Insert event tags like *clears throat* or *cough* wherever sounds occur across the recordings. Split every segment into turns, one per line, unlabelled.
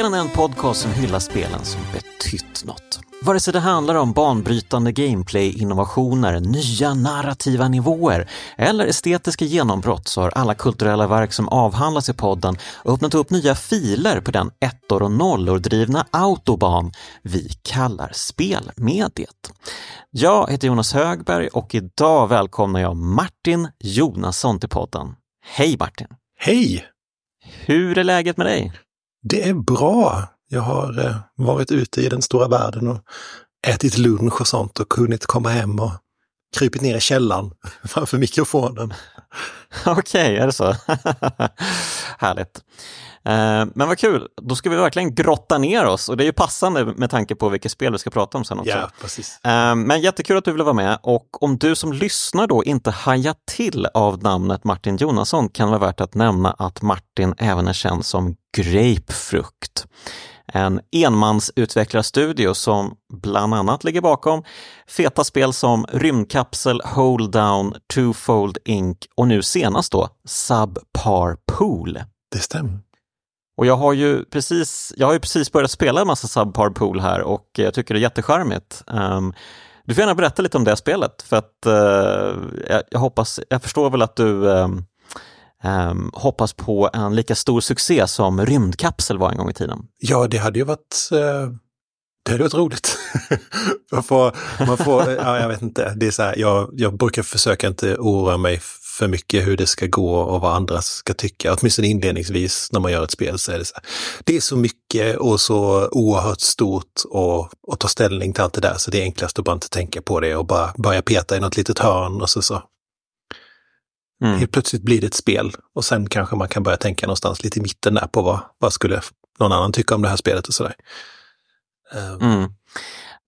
Kraftspelen är en podcast som hyllar spelen som betytt något. Vare sig det handlar om banbrytande gameplay-innovationer, nya narrativa nivåer eller estetiska genombrott så har alla kulturella verk som avhandlas i podden öppnat upp nya filer på den ettor och nollor drivna autobahn vi kallar spelmediet. Jag heter Jonas Högberg och idag välkomnar jag Martin Jonasson till podden. Hej Martin!
Hej!
Hur är läget med dig?
Det är bra. Jag har eh, varit ute i den stora världen och ätit lunch och sånt och kunnat komma hem och krypit ner i källaren *laughs* framför mikrofonen. *laughs*
Okej, okay, är det så? *laughs* Härligt. Eh, men vad kul, då ska vi verkligen grotta ner oss och det är ju passande med tanke på vilket spel vi ska prata om sen också.
Ja, precis.
Eh, men jättekul att du ville vara med och om du som lyssnar då inte hajar till av namnet Martin Jonasson kan det vara värt att nämna att Martin även är känd som Grapefrukt. En enmansutvecklarstudio som bland annat ligger bakom feta spel som Rymdkapsel, Hold Down, Twofold Inc och nu senast då Subpar Pool.
Det stämmer.
Och jag har ju precis, jag har ju precis börjat spela en massa Subpar Pool här och jag tycker det är jättecharmigt. Um, du får gärna berätta lite om det spelet för att uh, jag, jag, hoppas, jag förstår väl att du um, um, hoppas på en lika stor succé som Rymdkapsel var en gång i tiden.
Ja, det hade ju varit uh... Det hade varit roligt. *laughs* man får, man får, *laughs* ja, jag vet inte, det är så här, jag, jag brukar försöka inte oroa mig för mycket hur det ska gå och vad andra ska tycka. Åtminstone inledningsvis när man gör ett spel så är det så här. Det är så mycket och så oerhört stort och, och ta ställning till allt det där så det är enklast att bara inte tänka på det och bara börja peta i något litet hörn och så så. Mm. Helt plötsligt blir det ett spel och sen kanske man kan börja tänka någonstans lite i mitten där på vad, vad skulle någon annan tycka om det här spelet och sådär.
Um. Mm.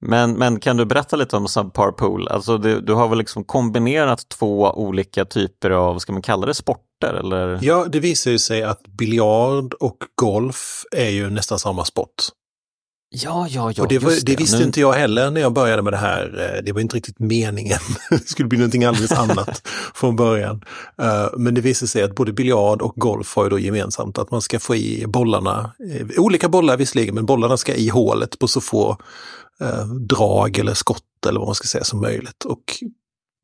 Men, men kan du berätta lite om Subpar Pool? Alltså du, du har väl liksom kombinerat två olika typer av, ska man kalla det sporter? Eller?
Ja, det visar ju sig att biljard och golf är ju nästan samma sport.
Ja, ja, ja.
Och det, var, det. det visste nu... inte jag heller när jag började med det här. Eh, det var inte riktigt meningen. *laughs* det skulle bli någonting alldeles annat *laughs* från början. Eh, men det visade sig att både biljard och golf har ju då gemensamt att man ska få i bollarna, eh, olika bollar visserligen, men bollarna ska i hålet på så få drag eller skott eller vad man ska säga som möjligt. Och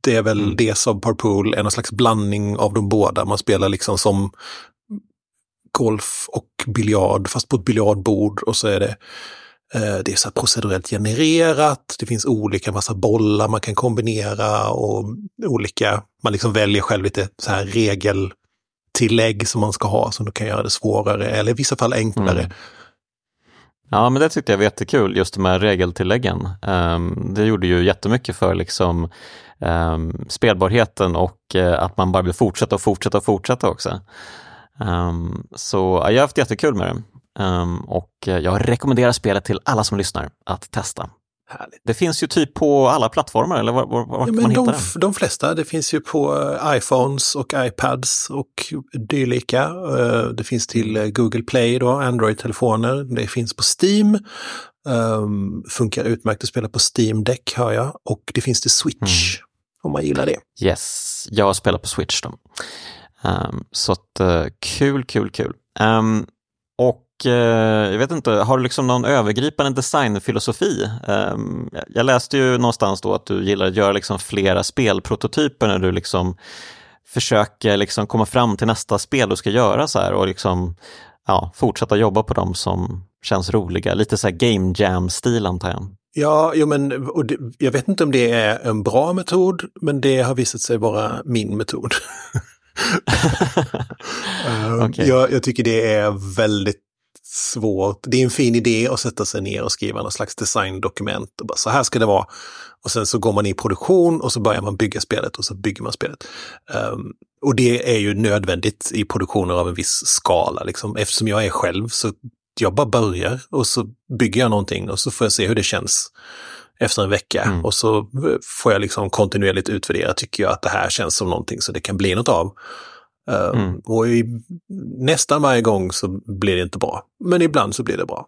det är väl mm. det som Parpool är någon slags blandning av de båda. Man spelar liksom som golf och biljard fast på ett biljardbord och så är det Eh, det är så procedurellt genererat, det finns olika massa bollar man kan kombinera och olika, man liksom väljer själv lite så här regeltillägg som man ska ha som då kan göra det svårare eller i vissa fall enklare. Mm.
Ja, men det tyckte jag var jättekul, just de här regeltilläggen. Ehm, det gjorde ju jättemycket för liksom ehm, spelbarheten och eh, att man bara vill fortsätta och fortsätta och fortsätta också. Ehm, så ja, jag har haft jättekul med det. Um, och jag rekommenderar spelet till alla som lyssnar att testa. Härligt. Det finns ju typ på alla plattformar, eller var, var, var ja, kan man hitta
de,
det?
De flesta, det finns ju på uh, iPhones och iPads och dylika. Uh, det finns till Google Play då, Android-telefoner. Det finns på Steam. Um, funkar utmärkt att spela på Steam Deck hör jag. Och det finns till Switch, mm. om man gillar det.
Yes, jag spelar på Switch då. Um, så att, kul, kul, kul. Um, och Eh, jag vet inte, har du liksom någon övergripande designfilosofi? Ehm, jag läste ju någonstans då att du gillar att göra liksom flera spelprototyper när du liksom försöker liksom komma fram till nästa spel du ska göra så här och liksom ja, fortsätta jobba på dem som känns roliga. Lite så här game jam-stil antar jag.
Ja, jo, men och det, jag vet inte om det är en bra metod, men det har visat sig vara min metod. *laughs* *laughs* uh, okay. jag, jag, tycker det är väldigt svårt. Det är en fin idé att sätta sig ner och skriva något slags designdokument. Och bara, så här ska det vara. Och sen så går man i produktion och så börjar man bygga spelet och så bygger man spelet. Um, och det är ju nödvändigt i produktioner av en viss skala. Liksom. Eftersom jag är själv så jag bara börjar och så bygger jag någonting och så får jag se hur det känns efter en vecka. Mm. Och så får jag liksom kontinuerligt utvärdera, tycker jag att det här känns som någonting så det kan bli något av. Ehm, mm. Och i, nästan varje gång så blir det inte bra, men ibland så blir det bra.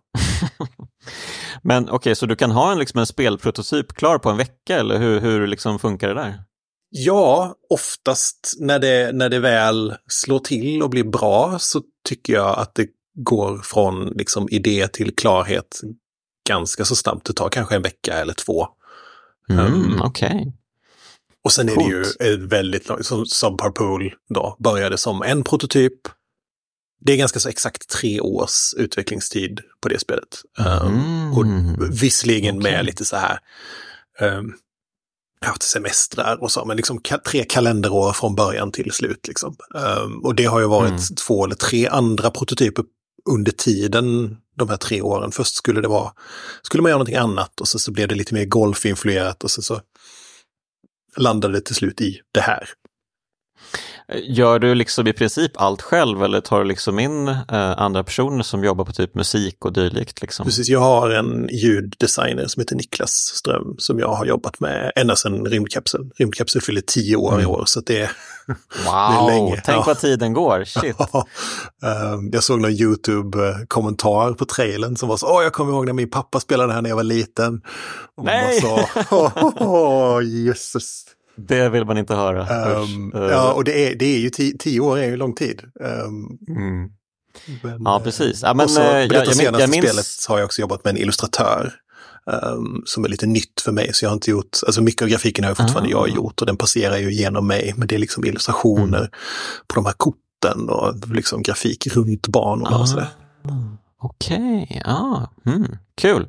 *laughs*
men okej, okay, så du kan ha en, liksom en spelprototyp klar på en vecka eller hur, hur liksom funkar det där?
Ja, oftast när det, när det väl slår till och blir bra så tycker jag att det går från liksom idé till klarhet ganska så snabbt. Det tar kanske en vecka eller två.
Mm, um, Okej. Okay.
Och sen är Coolt. det ju väldigt långt, som Subparpool då började som en prototyp. Det är ganska så exakt tre års utvecklingstid på det spelet. Um, mm. och visserligen okay. med lite så här um, haft semestrar och så, men liksom ka tre kalenderår från början till slut. Liksom. Um, och det har ju varit mm. två eller tre andra prototyper under tiden, de här tre åren. Först skulle det vara, skulle man göra någonting annat och så, så blev det lite mer golfinfluerat och så, så landade det till slut i det här.
Gör du liksom i princip allt själv eller tar du liksom in eh, andra personer som jobbar på typ musik och dylikt? Liksom?
Precis, jag har en ljuddesigner som heter Niklas Ström som jag har jobbat med ända sedan Rymdkapseln. Rymdkapseln fyller tio år mm. i år så det,
wow, det. Tänk ja. vad tiden går, *laughs* shit.
Ehm, jag såg någon YouTube-kommentar på trailern som var så, åh jag kommer ihåg när min pappa spelade det här när jag var liten.
Och Nej!
Så, *laughs* åh, åh, jösses.
Det vill man inte höra.
Um, ja, och det är, det är ju tio, tio år är ju lång tid. Um,
mm. men, ja, precis. Ja, men,
och så, på detta jag, senaste jag minns... spelet har jag också jobbat med en illustratör. Um, som är lite nytt för mig, så jag har inte gjort, alltså mycket av grafiken har jag fortfarande ah. jag gjort och den passerar ju genom mig, men det är liksom illustrationer mm. på de här korten och liksom grafik runt banorna ah. och sådär.
Okej, okay, ja, mm, kul.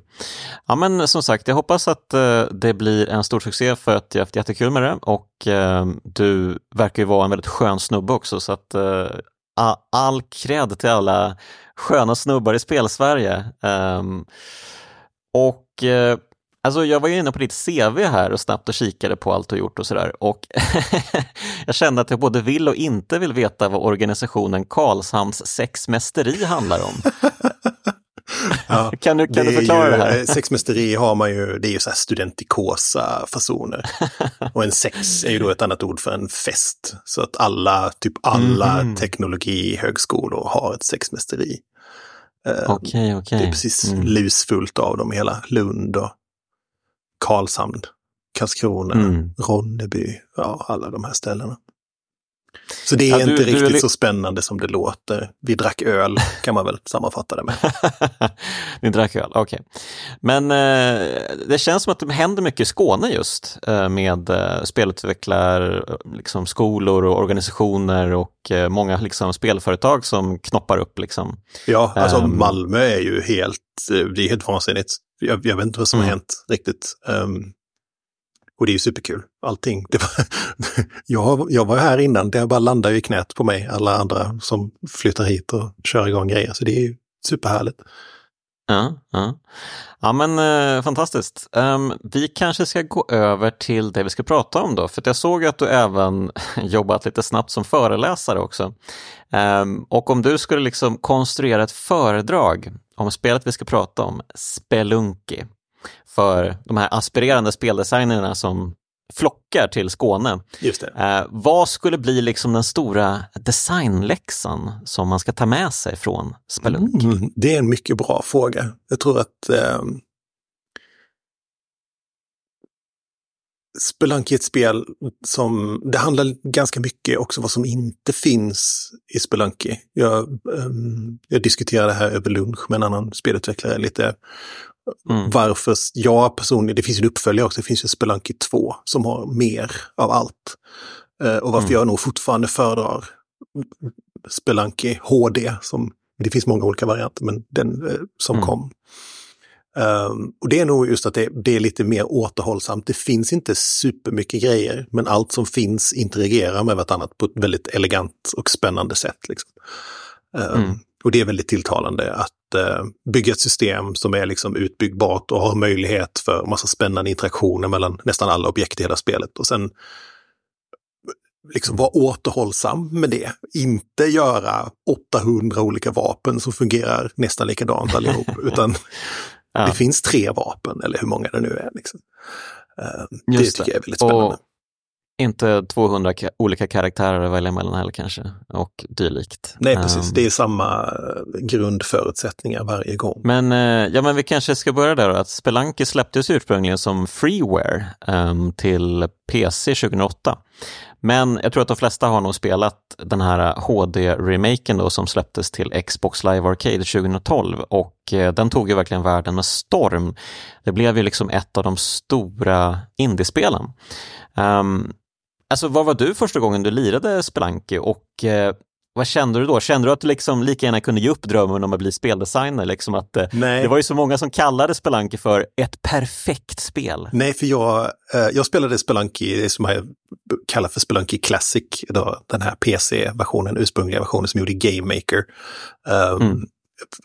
Ja men som sagt, jag hoppas att uh, det blir en stor succé för att jag har haft jättekul med det och uh, du verkar ju vara en väldigt skön snubbe också så att uh, all cred till alla sköna snubbar i spelsverige. Um, och Alltså jag var ju inne på ditt CV här och snabbt och kikade på allt du gjort och sådär och *laughs* jag kände att jag både vill och inte vill veta vad organisationen Karlshamns sexmästeri handlar om. *laughs* Ja, *laughs* kan du, kan du förklara
ju,
det här?
Sexmästeri har man ju, det är ju så här studentikosa fasoner. och en sex är ju då ett annat ord för en fest. Så att alla, typ alla mm. teknologihögskolor har ett sexmästeri.
Okay, okej. Okay.
Det är precis mm. lusfullt av dem hela Lund och Karlshamn, Karlskrona, mm. Ronneby, ja alla de här ställena. Så det är ja, du, inte riktigt du... så spännande som det låter. Vi drack öl kan man väl sammanfatta det med. *laughs*
Ni drack öl, okej. Okay. Men eh, det känns som att det händer mycket i Skåne just eh, med eh, spelutvecklar, liksom, skolor och organisationer och eh, många liksom, spelföretag som knoppar upp. Liksom.
Ja, alltså um... Malmö är ju helt, eh, det är helt vansinnigt. Jag, jag vet inte vad som mm. har hänt riktigt. Um, och det är ju superkul. Allting. Det var, *laughs* jag, jag var här innan, det bara landar ju i knät på mig, alla andra som flyttar hit och kör igång grejer. Så det är ju superhärligt.
Ja, ja. ja men eh, fantastiskt. Um, vi kanske ska gå över till det vi ska prata om då, för jag såg att du även *laughs* jobbat lite snabbt som föreläsare också. Um, och om du skulle liksom konstruera ett föredrag om spelet vi ska prata om, Spelunky, för de här aspirerande speldesignerna som flockar till Skåne.
Just det.
Eh, vad skulle bli liksom den stora designläxan som man ska ta med sig från Spelunk? Mm,
det är en mycket bra fråga. Jag tror att eh, Spelunky är ett spel som, det handlar ganska mycket också vad som inte finns i Spelunky. Jag, um, jag diskuterade här över lunch med en annan spelutvecklare lite Mm. Varför jag personligen, det finns ju en uppföljare också, det finns ju Spelunky 2 som har mer av allt. Uh, och varför mm. jag nog fortfarande föredrar Spelunky HD, som, det finns många olika varianter, men den uh, som mm. kom. Um, och det är nog just att det, det, är lite mer återhållsamt. Det finns inte supermycket grejer, men allt som finns interagerar med vartannat på ett väldigt elegant och spännande sätt. Liksom. Um, och det är väldigt tilltalande att eh, bygga ett system som är liksom utbyggbart och har möjlighet för massa spännande interaktioner mellan nästan alla objekt i hela spelet. Och sen liksom vara återhållsam med det. Inte göra 800 olika vapen som fungerar nästan likadant allihop, *laughs* utan ja. det finns tre vapen, eller hur många det nu är. Liksom. Uh, det tycker jag är väldigt spännande. Och
inte 200 olika karaktärer att välja mellan heller kanske och dylikt.
Nej, precis. Um, det är samma eh, grundförutsättningar varje gång.
Men, uh, ja, men vi kanske ska börja där då, att Spelanki släpptes ursprungligen som freeware um, till PC 2008. Men jag tror att de flesta har nog spelat den här HD-remaken då som släpptes till Xbox Live Arcade 2012 och eh, den tog ju verkligen världen med storm. Det blev ju liksom ett av de stora indiespelen. Um, alltså vad var du första gången du lirade Spelunky och uh, vad kände du då? Kände du att du liksom lika gärna kunde ge upp drömmen om att bli speldesigner? Liksom att, uh, det var ju så många som kallade Spelunky för ett perfekt spel.
Nej, för jag, uh, jag spelade Spelunky, som jag kallar för Spelunky Classic, då, den här PC-versionen, ursprungliga versionen som gjorde Game Maker. Um, mm.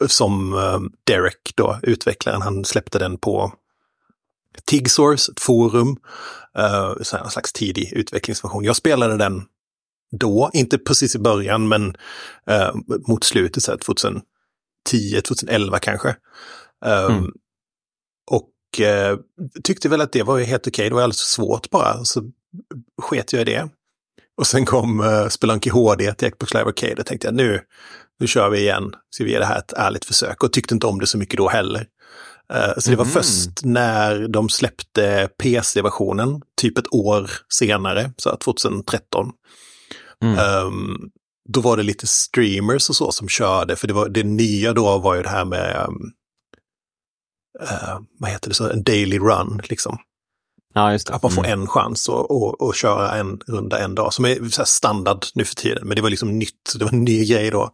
Som um, Derek, då, utvecklaren, han släppte den på Tigsource, ett forum, uh, en slags tidig utvecklingsversion. Jag spelade den då, inte precis i början, men uh, mot slutet, så här 2010, 2011 kanske. Um, mm. Och uh, tyckte väl att det var helt okej, okay. det var alldeles för svårt bara, så sket jag i det. Och sen kom uh, Spelunky HD till Xbox Live Arcade och tänkte jag nu, nu kör vi igen, så vi ger det här ett ärligt försök och tyckte inte om det så mycket då heller. Eh, så det var mm. först när de släppte PC-versionen, typ ett år senare, så 2013. Mm. Um, då var det lite streamers och så som körde, för det, var, det nya då var ju det här med, um, uh, vad heter det, så, en daily run liksom.
Ja.
Att man får
mm.
en chans att och, och köra en runda en dag, som är standard nu för tiden. Men det var liksom nytt, det var en ny grej då.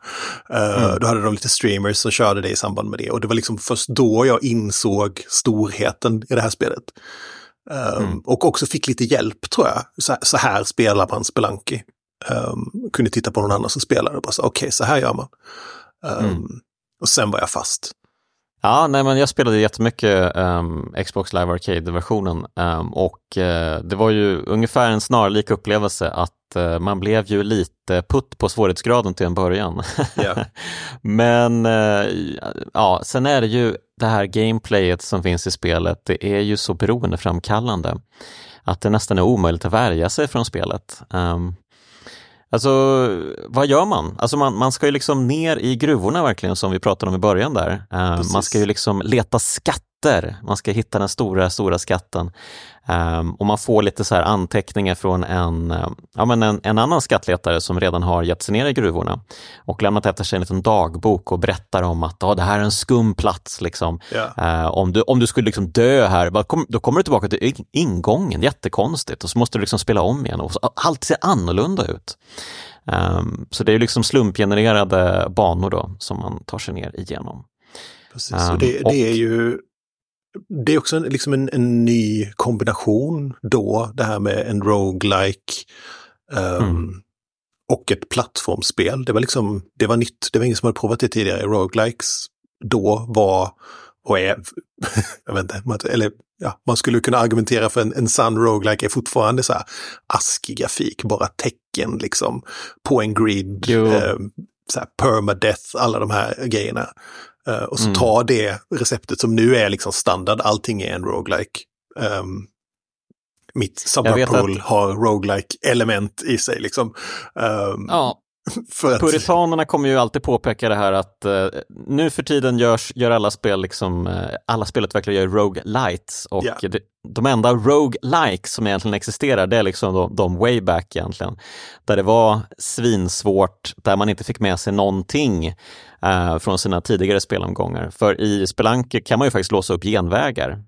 Uh, mm. Då hade de lite streamers som körde det i samband med det. Och det var liksom först då jag insåg storheten i det här spelet. Um, mm. Och också fick lite hjälp tror jag. Så, så här spelar man Spelanki. Um, kunde titta på någon annan som spelade och bara så okej, okay, så här gör man. Um, och sen var jag fast.
Ja, nej men jag spelade jättemycket um, Xbox Live Arcade-versionen um, och uh, det var ju ungefär en snarlik upplevelse att uh, man blev ju lite putt på svårighetsgraden till en början. Yeah. *laughs* men uh, ja, sen är det ju det här gameplayet som finns i spelet, det är ju så beroendeframkallande att det nästan är omöjligt att värja sig från spelet. Um, Alltså, vad gör man? Alltså man, man ska ju liksom ner i gruvorna verkligen som vi pratade om i början där. Uh, man ska ju liksom leta skatter, man ska hitta den stora, stora skatten. Um, och man får lite så här anteckningar från en, uh, ja, men en, en, annan skattletare som redan har gett sig ner i gruvorna och lämnat efter sig en liten dagbok och berättar om att oh, det här är en skum plats. Liksom. Yeah. Uh, om, du, om du skulle liksom dö här, då kommer du tillbaka till ingången, jättekonstigt, och så måste du liksom spela om igen och allt ser annorlunda ut. Um, så det är liksom slumpgenererade banor då som man tar sig ner igenom.
Precis, um, och det, det är ju det är också en, liksom en, en, ny kombination då, det här med en roguelike um, mm. och ett plattformsspel. Det var liksom, det var nytt, det var ingen som hade provat det tidigare. Roguelikes då var och är, *laughs* jag vet inte, eller ja, man skulle kunna argumentera för en, en sann roguelike är fortfarande så här askig grafik, bara tecken liksom på en grid, eh, så här permadeath, alla de här grejerna. Uh, och så mm. ta det receptet som nu är liksom standard, allting är en roguelike. Um, mitt Subapol att... har roguelike element i sig liksom. Um,
ja, *laughs* att... Puritanerna kommer ju alltid påpeka det här att uh, nu för tiden görs, gör alla spel, liksom, uh, alla spelutvecklare gör roguelites och yeah. det, de enda roguelikes som egentligen existerar det är liksom de, de way back egentligen. Där det var svinsvårt, där man inte fick med sig någonting uh, från sina tidigare spelomgångar. För i Spelanke kan man ju faktiskt låsa upp genvägar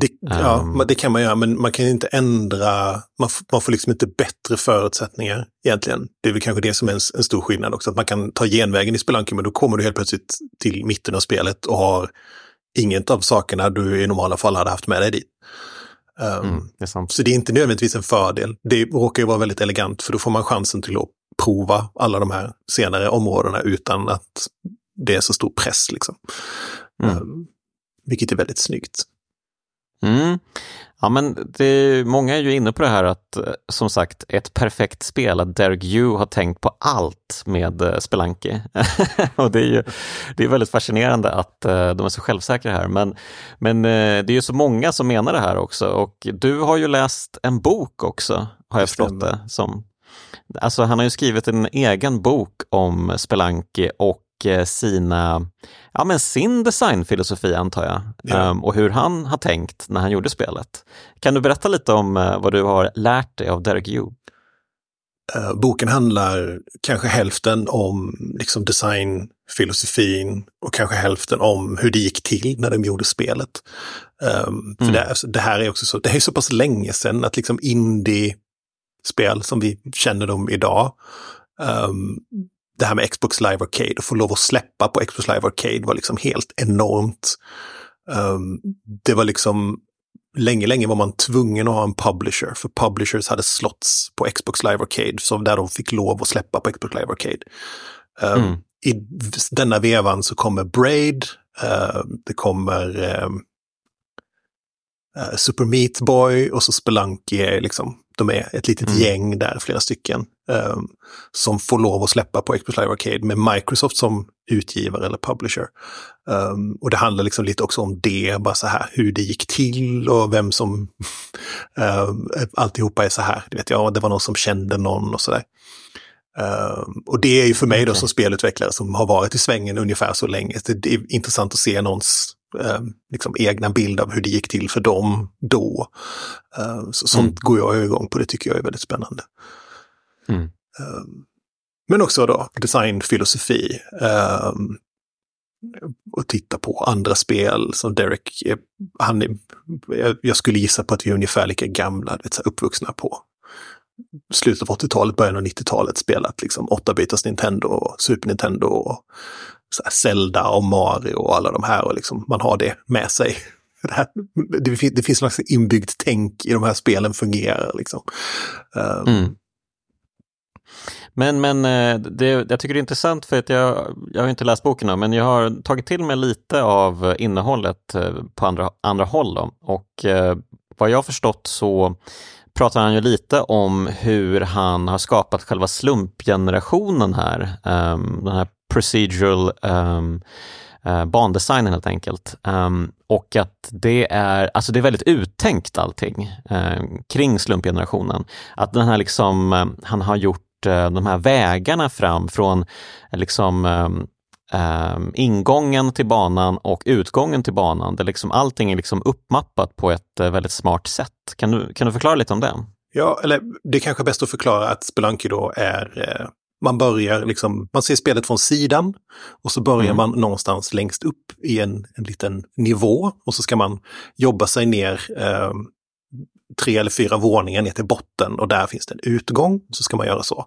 det, ja, um, det kan man göra, men man kan inte ändra, man, man får liksom inte bättre förutsättningar egentligen. Det är väl kanske det som är en, en stor skillnad också, att man kan ta genvägen i Spelanke, men då kommer du helt plötsligt till mitten av spelet och har inget av sakerna du i normala fall hade haft med dig dit. Um, mm, det så det är inte nödvändigtvis en fördel. Det råkar ju vara väldigt elegant, för då får man chansen till att prova alla de här senare områdena utan att det är så stor press. Liksom. Mm. Um, vilket är väldigt snyggt.
Mm. Ja, men det, många är ju inne på det här att eh, som sagt ett perfekt spel, att Derek Yu har tänkt på allt med uh, Spelunky. *laughs* och det är ju det är väldigt fascinerande att uh, de är så självsäkra här. Men, men det är ju så många som menar det här också och du har ju läst en bok också, har jag förstått det som. Alltså han har ju skrivit en egen bok om Spelunky och eh, sina, ja men sin designfilosofi antar jag, ja. um, och hur han har tänkt när han gjorde spelet. Kan du berätta lite om uh, vad du har lärt dig av Derek Yu?
Uh, boken handlar kanske hälften om liksom designfilosofin och kanske hälften om hur det gick till när de gjorde spelet. Um, för mm. det, alltså, det, här är också så, det är så pass länge sedan att liksom indie-spel som vi känner dem idag um, det här med Xbox Live Arcade och få lov att släppa på Xbox Live Arcade var liksom helt enormt. Um, det var liksom länge, länge var man tvungen att ha en publisher, för publishers hade slots på Xbox Live Arcade, så där de fick lov att släppa på Xbox Live Arcade. Um, mm. I denna vevan så kommer Braid, uh, det kommer um, uh, Super Meat Boy och så Spelunky är liksom, de är ett litet mm. gäng där, flera stycken, um, som får lov att släppa på Xbox Live Arcade med Microsoft som utgivare eller publisher. Um, och det handlar liksom lite också om det, bara så här hur det gick till och vem som um, *laughs* alltihopa är så här. Du vet, ja, det var någon som kände någon och sådär. Um, och det är ju för mig okay. då som spelutvecklare som har varit i svängen ungefär så länge. Det, det är intressant att se någons um, liksom egna bild av hur det gick till för dem då. Uh, så, sånt mm. går jag igång på, det tycker jag är väldigt spännande. Mm. Um, men också då designfilosofi. Um, och titta på andra spel som Derek, han är, jag skulle gissa på att vi är ungefär lika gamla, vet, så uppvuxna på slutet av 80-talet, början av 90-talet spelat liksom 8-bitars Nintendo och Super Nintendo och Zelda och Mario och alla de här och liksom man har det med sig. *laughs* Det, här, det, det finns något inbyggt tänk i de här spelen fungerar liksom. Eh, mm.
Men, men eh, det, jag tycker det är intressant för att jag, jag har inte läst boken men jag har tagit till mig lite av innehållet eh, på andra, andra håll. Då. Och vad jag har förstått så pratar han ju lite om hur han har skapat själva slumpgenerationen här. Ehm, den här procedural um, uh, bandesignen helt enkelt. Um, och att det är, alltså det är väldigt uttänkt allting um, kring slumpgenerationen. Att den här liksom, um, han har gjort uh, de här vägarna fram från liksom Um, ingången till banan och utgången till banan. Där liksom allting är liksom uppmappat på ett uh, väldigt smart sätt. Kan du, kan du förklara lite om det?
Ja, eller det är kanske är bäst att förklara att Spelunky då är uh, man börjar liksom, man ser spelet från sidan och så börjar mm. man någonstans längst upp i en, en liten nivå och så ska man jobba sig ner uh, tre eller fyra våningar ner till botten och där finns det en utgång. Så ska man göra så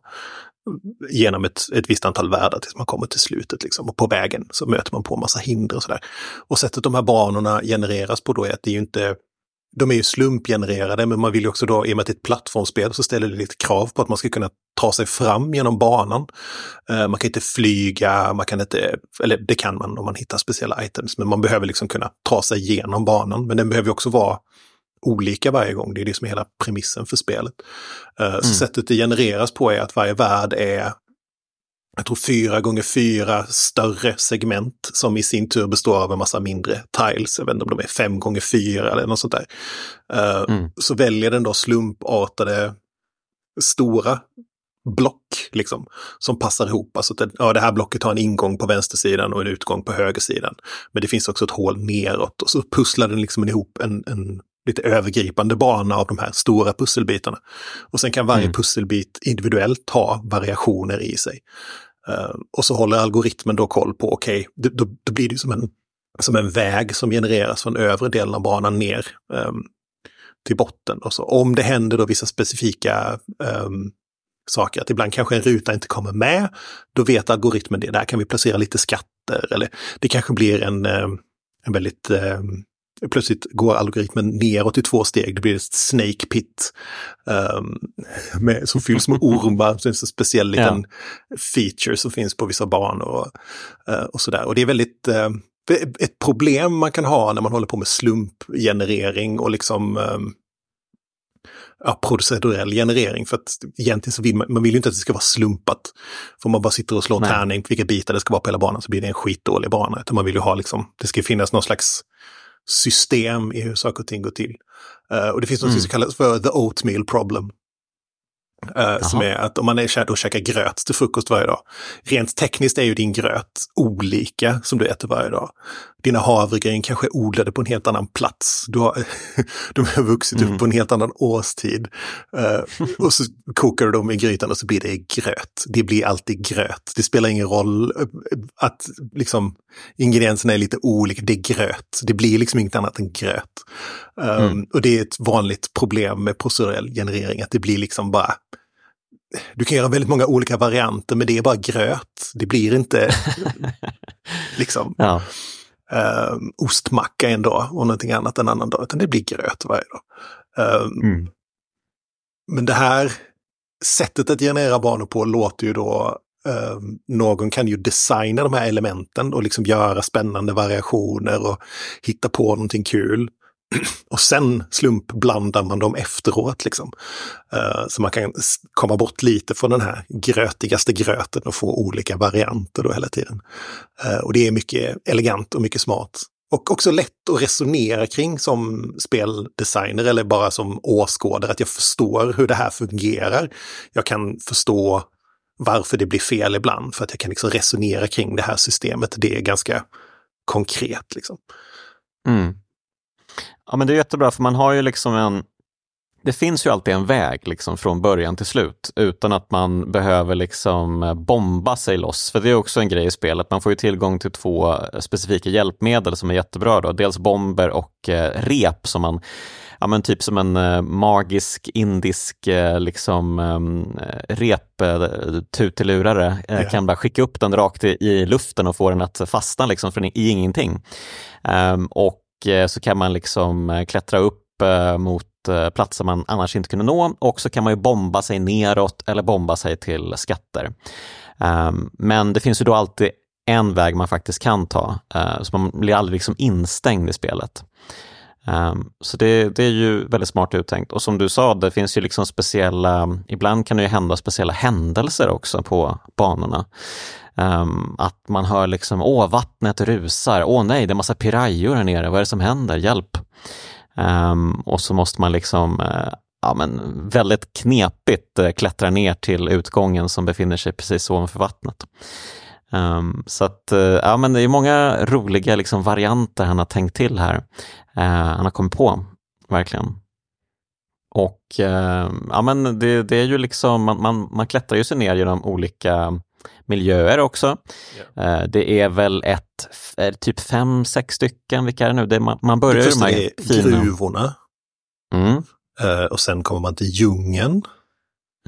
genom ett, ett visst antal världar tills man kommer till slutet. Liksom. Och på vägen så möter man på massa hinder och sådär. Och sättet de här banorna genereras på då är att det är ju inte de är ju slumpgenererade, men man vill ju också då, i och med att det är ett plattformsspel, så ställer det lite krav på att man ska kunna ta sig fram genom banan. Uh, man kan inte flyga, man kan inte, eller det kan man om man hittar speciella items, men man behöver liksom kunna ta sig igenom banan. Men den behöver också vara olika varje gång. Det är det som är hela premissen för spelet. Mm. Så sättet det genereras på är att varje värld är jag tror fyra gånger fyra större segment som i sin tur består av en massa mindre tiles. Jag vet inte om de är fem gånger fyra eller något sånt där. Uh, mm. Så väljer den då slumpartade stora block liksom, som passar ihop. Alltså att ja, det här blocket har en ingång på vänstersidan och en utgång på högersidan. Men det finns också ett hål neråt och så pusslar den liksom ihop en, en lite övergripande bana av de här stora pusselbitarna. Och sen kan varje mm. pusselbit individuellt ha variationer i sig. Uh, och så håller algoritmen då koll på, okej, okay, då, då, blir det som en, som en väg som genereras från övre delen av banan ner um, till botten. Och så om det händer då vissa specifika um, saker, att ibland kanske en ruta inte kommer med, då vet algoritmen det, där kan vi placera lite skatter eller det kanske blir en, en väldigt plötsligt går algoritmen neråt i två steg. Det blir ett snake pit um, med, som fylls med *laughs* ormar. Det är en speciell liten ja. feature som finns på vissa banor och, uh, och sådär. Och det är väldigt uh, ett problem man kan ha när man håller på med slumpgenerering och liksom um, ja, procedurell generering. För att egentligen så vill man, man vill ju inte att det ska vara slumpat. För om man bara sitter och slår tärning på vilka bitar det ska vara på hela banan så blir det en skitdålig bana. Utan man vill ju ha liksom, det ska finnas någon slags system i hur saker och ting går till. Uh, och det finns något mm. som kallas för the oatmeal problem. Uh, som är att om man är då käkar gröt till frukost varje dag. Rent tekniskt är ju din gröt olika som du äter varje dag. Dina havregryn kanske är odlade på en helt annan plats. Du har, *laughs* de har vuxit mm. upp på en helt annan årstid. Uh, och så kokar du dem i grytan och så blir det gröt. Det blir alltid gröt. Det spelar ingen roll eh, att liksom, ingredienserna är lite olika. Det är gröt. Det blir liksom inget annat än gröt. Um, mm. Och det är ett vanligt problem med processuell generering, att det blir liksom bara du kan göra väldigt många olika varianter, men det är bara gröt. Det blir inte *laughs* liksom ja. eh, ostmacka en dag och någonting annat en annan dag, utan det blir gröt varje dag. Eh, mm. Men det här sättet att generera banor på låter ju då Uh, någon kan ju designa de här elementen och liksom göra spännande variationer och hitta på någonting kul. Och sen slumpblandar man dem efteråt. Liksom. Eh, så man kan komma bort lite från den här grötigaste gröten och få olika varianter då hela tiden. Eh, och det är mycket elegant och mycket smart. Och också lätt att resonera kring som speldesigner eller bara som åskådare, att jag förstår hur det här fungerar. Jag kan förstå varför det blir fel ibland, för att jag kan liksom resonera kring det här systemet. Det är ganska konkret. Liksom.
Mm. Ja men det är jättebra för man har ju liksom en det finns ju alltid en väg liksom från början till slut utan att man behöver liksom eh, bomba sig loss. För det är också en grej i spelet. Man får ju tillgång till två specifika hjälpmedel som är jättebra. Då. Dels bomber och eh, rep som man ja, men typ som en eh, magisk indisk eh, liksom, eh, rep-tutelurare eh, yeah. kan bara skicka upp den rakt i, i, luften och få den att fastna liksom, för, i ingenting. Um, och Eh, Eh, så kan man liksom eh, klättra upp eh, mot platser man annars inte kunde nå och så kan man ju bomba sig neråt eller bomba sig till skatter. Ehm, men det finns ju då alltid en väg man faktiskt kan ta, så man blir aldrig liksom instängd i spelet. Um, så det, det, är ju väldigt smart uttänkt. Och som du sa, det finns ju liksom speciella, ibland kan det ju hända speciella händelser också på banorna. Um, att man hör liksom, åh, vattnet rusar, åh nej, det är massa pirajor här nere, vad är det som händer, hjälp! Um, och så måste man liksom, uh, ja men väldigt knepigt eh, klättra ner till utgången som befinner sig precis ovanför vattnet. Um, så att, uh, ja men det är många roliga liksom, varianter han har tänkt till här. han har kommit på, verkligen. Och ja men det, det är ju liksom, man, man, man klättrar ju sig ner genom olika miljöer också. Yeah. Det är väl ett, typ fem, sex stycken, vilka är det nu? Det, man, man börjar
med de fina... gruvorna. Mm. Uh, och sen kommer man till djungeln.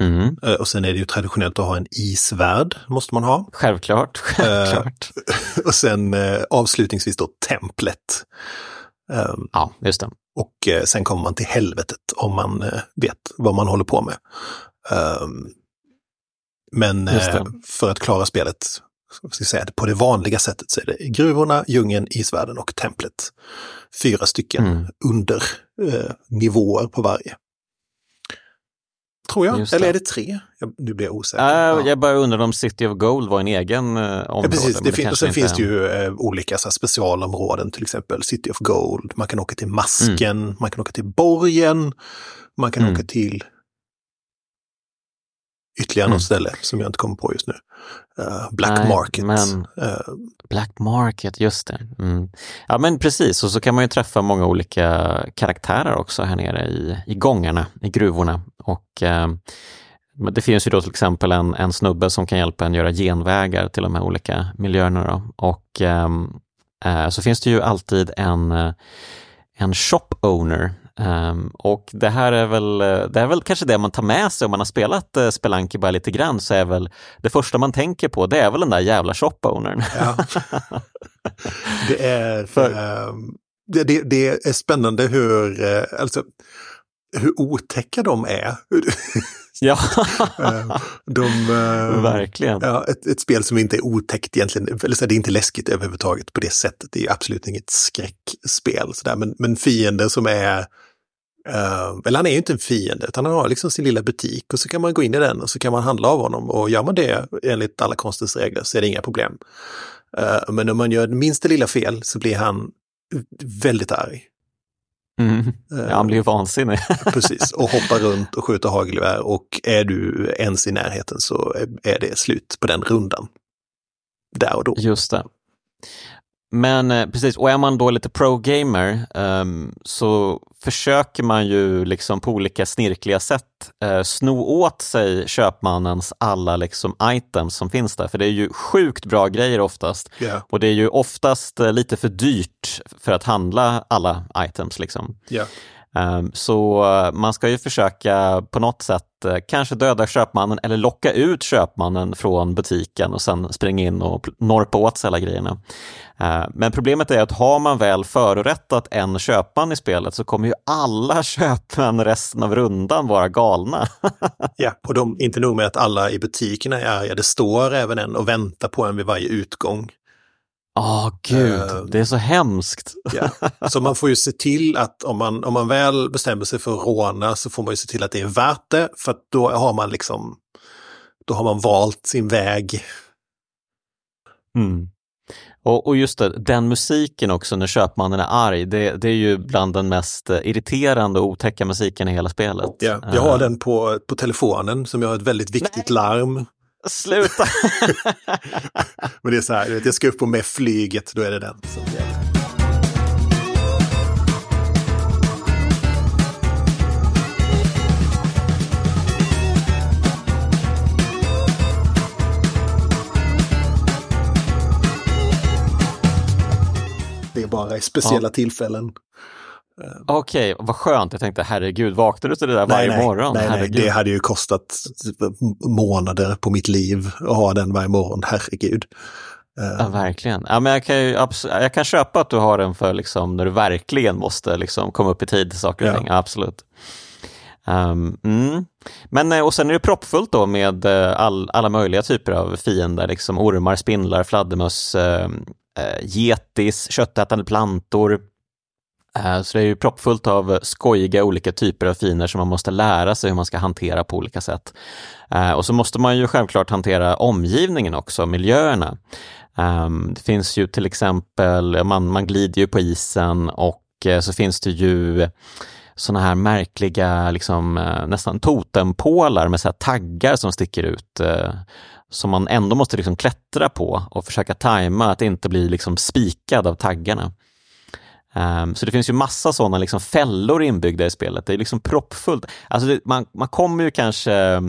Mm. Uh, och sen är det ju traditionellt att ha en isvärld, måste man ha.
Självklart, självklart.
Uh, *laughs* och sen avslutningsvis då templet.
Um, ja, just det.
Och sen kommer man till helvetet om man vet vad man håller på med. Um, men eh, för att klara spelet ska säga, på det vanliga sättet så är det gruvorna, djungeln, isvärlden och templet. Fyra stycken mm. under eh, nivåer på varje. Tror jag. Eller är det tre? Jag, nu blir jag osäker.
Äh, ja. Jag bara undrar om City of Gold var en egen eh, område. Ja, precis.
Det fin och sen finns det ju eh, olika så här, specialområden, till exempel City of Gold. Man kan åka till Masken, mm. man kan åka till Borgen, man kan mm. åka till ytterligare mm. något ställe som jag inte kommer på just nu. Uh, Black Nej, Market. Men, uh,
Black Market, just det. Mm. Ja men precis, och så kan man ju träffa många olika karaktärer också här nere i, i gångarna, i gruvorna. Och uh, det finns ju då till exempel en, en snubbe som kan hjälpa en göra genvägar till de här olika miljöerna. Då. Och så finns det ju alltid en, en shop owner Um, och det här är väl, det är väl kanske det man tar med sig om man har spelat uh, Spelunky bara lite grann så är väl det första man tänker på det är väl den där jävla shop-ownern. Ja.
det, är, För... um, det, det, det, är spännande hur, alltså, hur otäcka de är.
Ja, *laughs*
ehm, de,
verkligen.
Ja, ett, ett, spel som inte är otäckt egentligen, eller så det är inte läskigt överhuvudtaget på det sättet. Det är absolut inget skräckspel. Sådär. Men, men fiender som är Uh, eller han är ju inte en fiende, utan han har liksom sin lilla butik och så kan man gå in i den och så kan man handla av honom. Och gör man det enligt alla konstens regler så är det inga problem. Uh, men om man gör minsta lilla fel så blir han väldigt arg.
Mm. Ja, han blir ju vansinnig. *laughs*
Precis, och hoppar runt och skjuter hagelgevär och är du ens i närheten så är det slut på den rundan. Där och då.
Just det. Men eh, precis, och är man då lite pro-gamer um, så försöker man ju liksom på olika snirkliga sätt uh, sno åt sig köpmannens alla liksom items som finns där. För det är ju sjukt bra grejer oftast.
Yeah.
Och det är ju oftast uh, lite för dyrt för att handla alla items. Liksom.
Yeah.
Um, så man ska ju försöka på något sätt Eh, kanske döda köpmannen eller locka ut köpmannen från butiken och sen springa in och norpa åt sig alla grejerna. Eh, men problemet är att har man väl förorättat en köpman i spelet så kommer ju alla *laughs* köpmän resten av rundan vara galna. *laughs*
ja, och de, inte nog med att alla i butikerna är arga, det står även en och väntar på en vid varje utgång.
Åh oh, gud, uh, det är så hemskt.
ja. Så man får ju se till att om man, om man väl bestämmer sig för att råna så får man ju se till att det är värt det, för då har man liksom, då har man valt sin väg.
Mm. Och, och, just det, den musiken också när köpmannen är arg, det, det, är ju bland den mest eh, irriterande och otäcka musiken i hela spelet.
Ja, jag har uh. den på, på telefonen som jag har ett väldigt viktigt Nej. larm.
Sluta! *laughs*
Men det är så här, jag ska upp på med flyget, då är det den. Så. Det är bara i speciella ja. tillfällen.
Okej, okay, vad skönt. Jag tänkte herregud, vaknar du till det där nej, varje
nej,
morgon?
Nej, nej, det hade ju kostat månader på mitt liv att ha den varje morgon, herregud.
Ja, verkligen. Ja, men jag, kan ju, jag kan köpa att du har den för liksom, när du verkligen måste liksom, komma upp i tid till saker och ja. ting. absolut. Um, mm. Men eh, och sen är det proppfullt då med eh, all, alla möjliga typer av fiender, liksom ormar, spindlar, fladdermöss, uh, getis, köttätande plantor. Eh, så det är ju proppfullt av skojiga olika typer av finer som man måste lära sig hur man ska hantera på olika sätt. Eh, och så måste man ju självklart hantera omgivningen också, miljöerna. Ehm, det finns ju till exempel, man, man glider ju på isen och eh, så finns det ju sådana här märkliga, liksom, nästan totempålar med så taggar som sticker ut som man ändå måste liksom klättra på och försöka tajma att inte bli liksom spikad av taggarna. Um, så det finns ju massa sådana liksom fällor inbyggda i spelet. Det är liksom proppfullt. Alltså det, man, man kommer ju kanske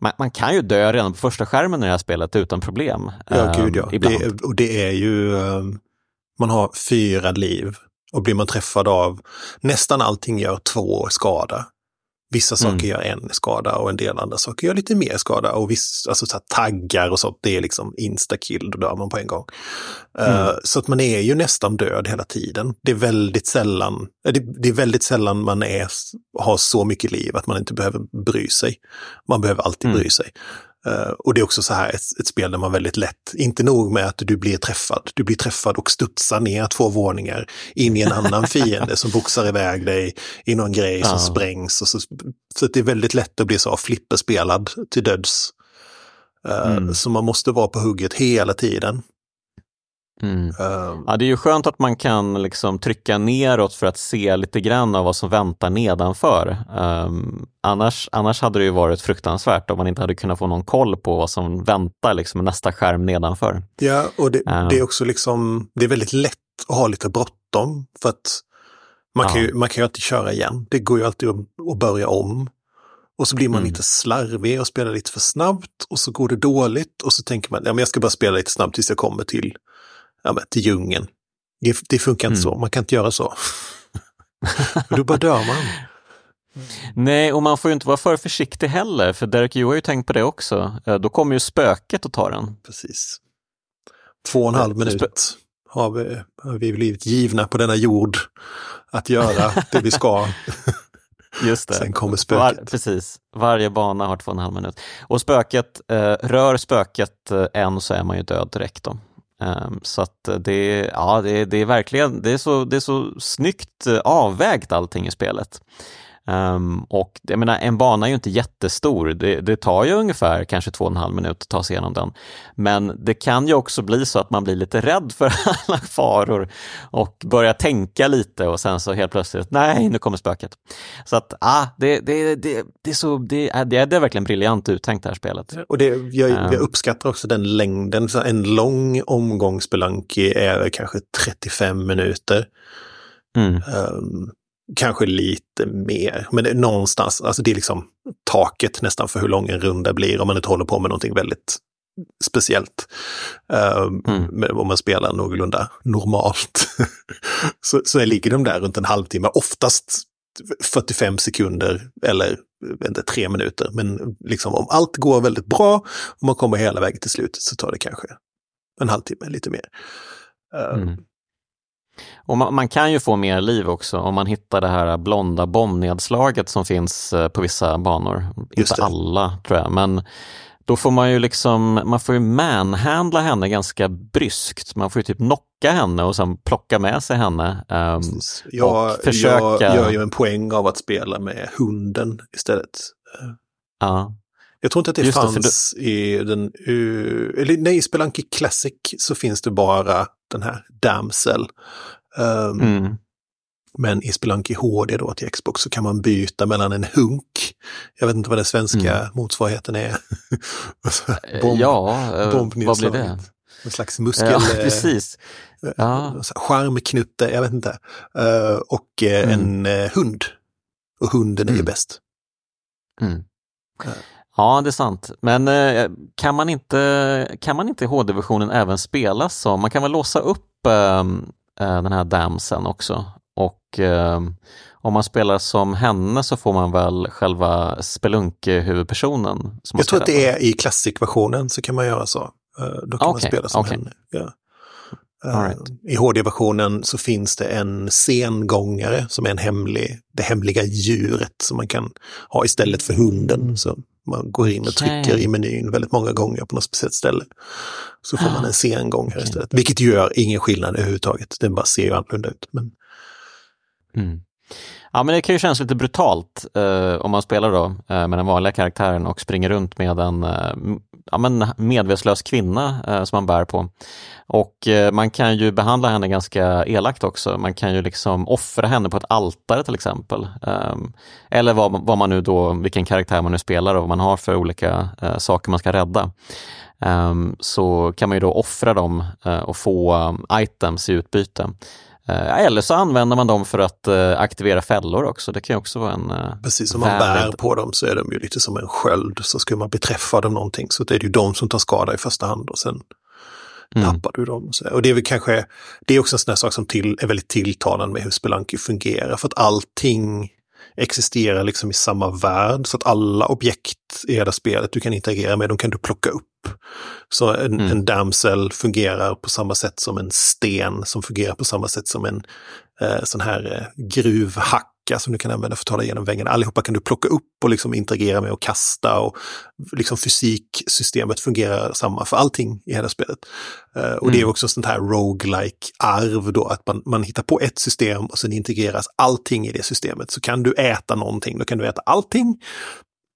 man, man, kan ju dö redan på första skärmen i det här spelet utan problem.
Ja, gud ja. Det, och det är ju, um, man har fyra liv och blir man träffad av nästan allting gör två skada. Vissa saker mm. gör en skada och en del andra saker gör lite mer skada. Och vissa, alltså så taggar och sånt, det är liksom instakill, då dör man på en gång. Eh, mm. Uh, så att man är ju nästan död hela tiden. Det är väldigt sällan, det, det, är väldigt sällan man är, har så mycket liv att man inte behöver bry sig. Man behöver alltid mm. bry sig. Uh, och det är också så här ett, ett, spel där man väldigt lätt, inte nog med att du blir träffad, du blir träffad och studsar ner två våningar in i en annan *laughs* fiende som boxar iväg dig i någon grej som uh. sprängs. Och så så det är väldigt lätt att bli så flipperspelad till döds. Uh, mm. Så man måste vara på hugget hela tiden.
Mm. Um, ja, det är ju skönt att man kan liksom trycka neråt för att se lite grann av vad som väntar nedanför. Um, annars, annars hade det ju varit fruktansvärt om man inte hade kunnat få någon koll på vad som väntar liksom, nästa skärm nedanför.
Ja, och det, um, det, är också liksom, det är väldigt lätt att ha lite bråttom för att man kan, ju, man kan ju alltid köra igen. Det går ju alltid att, att börja om. Och så blir man mm. lite slarvig och spelar lite för snabbt och så går det dåligt och så tänker man, ja men jag ska bara spela lite snabbt tills jag kommer till ja, men, till djungeln. Det, det funkar inte mm. så, man kan inte göra så. *laughs* då bara dör man.
Nej, och man får ju inte vara för försiktig heller, för Derek Yu har ju tänkt på det också. Då kommer ju spöket att ta den.
Precis. Två och en halv minut har vi, har vi blivit givna på denna jord att göra det vi ska. *laughs*
Just det.
Sen kommer spöket.
Var, precis, varje bana har två och en halv minut. Och spöket, eh, rör spöket eh, en så är man ju död direkt. Då. Ehm, så att det, ja, det, det är verkligen det är så, det är så snyggt eh, avvägt allting i spelet. Um, och jag menar, en bana är ju inte jättestor. Det, det, tar ju ungefär kanske två och en halv minut att ta sig igenom den. Men det kan ju också bli så att man blir lite rädd för *laughs* alla faror och börjar tänka lite och sen så helt plötsligt, nej, nu kommer spöket. Så att, ah, det, det, det, det, är, så, det, är, det är verkligen briljant uttänkt det här spelet.
Och det, jag, jag ehm. uppskattar också den längden. Så en lång omgång Spelunky är kanske 35 minuter. Mm. Um, kanske lite mer, men det är någonstans, alltså det är liksom taket nästan för hur lång en runda blir om man inte håller på med någonting väldigt speciellt. Um, mm. Om man spelar någorlunda normalt. *laughs* så, så ligger de där runt en halvtimme, oftast 45 sekunder eller inte, tre minuter. Men liksom om allt går väldigt bra och man kommer hela vägen till slutet så tar det kanske en halvtimme, lite mer. Um, mm.
Och man, man, kan ju få mer liv också om man hittar det här blonda bombnedslaget som finns eh, på vissa banor. Inte alla tror jag, men då får man ju liksom, man får ju manhandla henne ganska bryskt. Man får ju typ knocka henne och sen plocka med sig henne. Um,
jag, försöka... jag gör ju en poäng av att spela med hunden istället.
Ja.
Jag tror inte att det Just fanns det, i den, eller nej, i Spelanki Classic så finns det bara den här Damsel. Um, mm. Men i Spelunky HD då till Xbox så kan man byta mellan en hunk, jag vet inte vad den svenska mm. motsvarigheten är. *laughs*
Eh, bomb, ja, eh, vad blir det?
En slags muskel...
Ja, *laughs* precis. Ja.
Jag vet inte. Uh, och uh, mm. en uh, hund. Och hunden mm. är ju bäst.
Mm. Ja, det är sant. Men eh, kan man inte, kan man inte i HD-versionen även spela som, man kan väl låsa upp eh, den här damsen också och eh, om man spelar som henne så får man väl själva spelunke-huvudpersonen.
Jag tror att det är i klassikversionen så kan man göra så. Då kan okay, man spela som okay. henne. Ja. Right. I HD-versionen så finns det en sengångare som är en hemlig, det hemliga djuret som man kan ha istället för hunden. Så man går in och trycker okay. i menyn väldigt många gånger på något speciellt ställe. Så får ah, man en sengångare okay. istället. Vilket gör ingen skillnad överhuvudtaget. Den bara ser ju annorlunda ut. Men...
Mm. Ja men det kan ju kännas lite brutalt eh, om man spelar då eh, med den vanliga karaktären och springer runt med en eh, ja, men medvetslös kvinna eh, som man bär på. Och eh, man kan ju behandla henne ganska elakt också. Man kan ju liksom offra henne på ett altare till exempel. Eh, eller vad, vad man nu då, vilken karaktär man nu spelar och vad man har för olika eh, saker man ska rädda. Ehm, så kan man ju då offra dem eh, och få ehm, items i utbyte. Uh, eller så använder man dem för att uh, aktivera fällor också. Det kan ju också vara en
Precis som man bär på dem så är de ju lite som en sköld. Så ska man beträffa dem någonting så det är det ju de som tar skada i första hand och sen mm. tappar du dem. Och det är väl kanske, det är också en sån här sak som till, är väldigt tilltalande med hur Spelanki fungerar. För att allting existerar liksom i samma värld så att alla objekt i det spelet du kan interagera med, de kan du plocka upp. Så en, mm. en damsel fungerar på samma sätt som en sten som fungerar på samma sätt som en eh, sån här eh, gruvhack bricka som du kan använda för att ta dig igenom väggen. Allihopa kan du plocka upp och liksom interagera med och kasta och liksom fysiksystemet fungerar samma för allting i hela spelet. Uh, och mm. det är mm. också sånt här roguelike arv då, att man, man hittar på ett system och sen integreras allting i det systemet. Så kan du äta någonting, då kan du äta allting.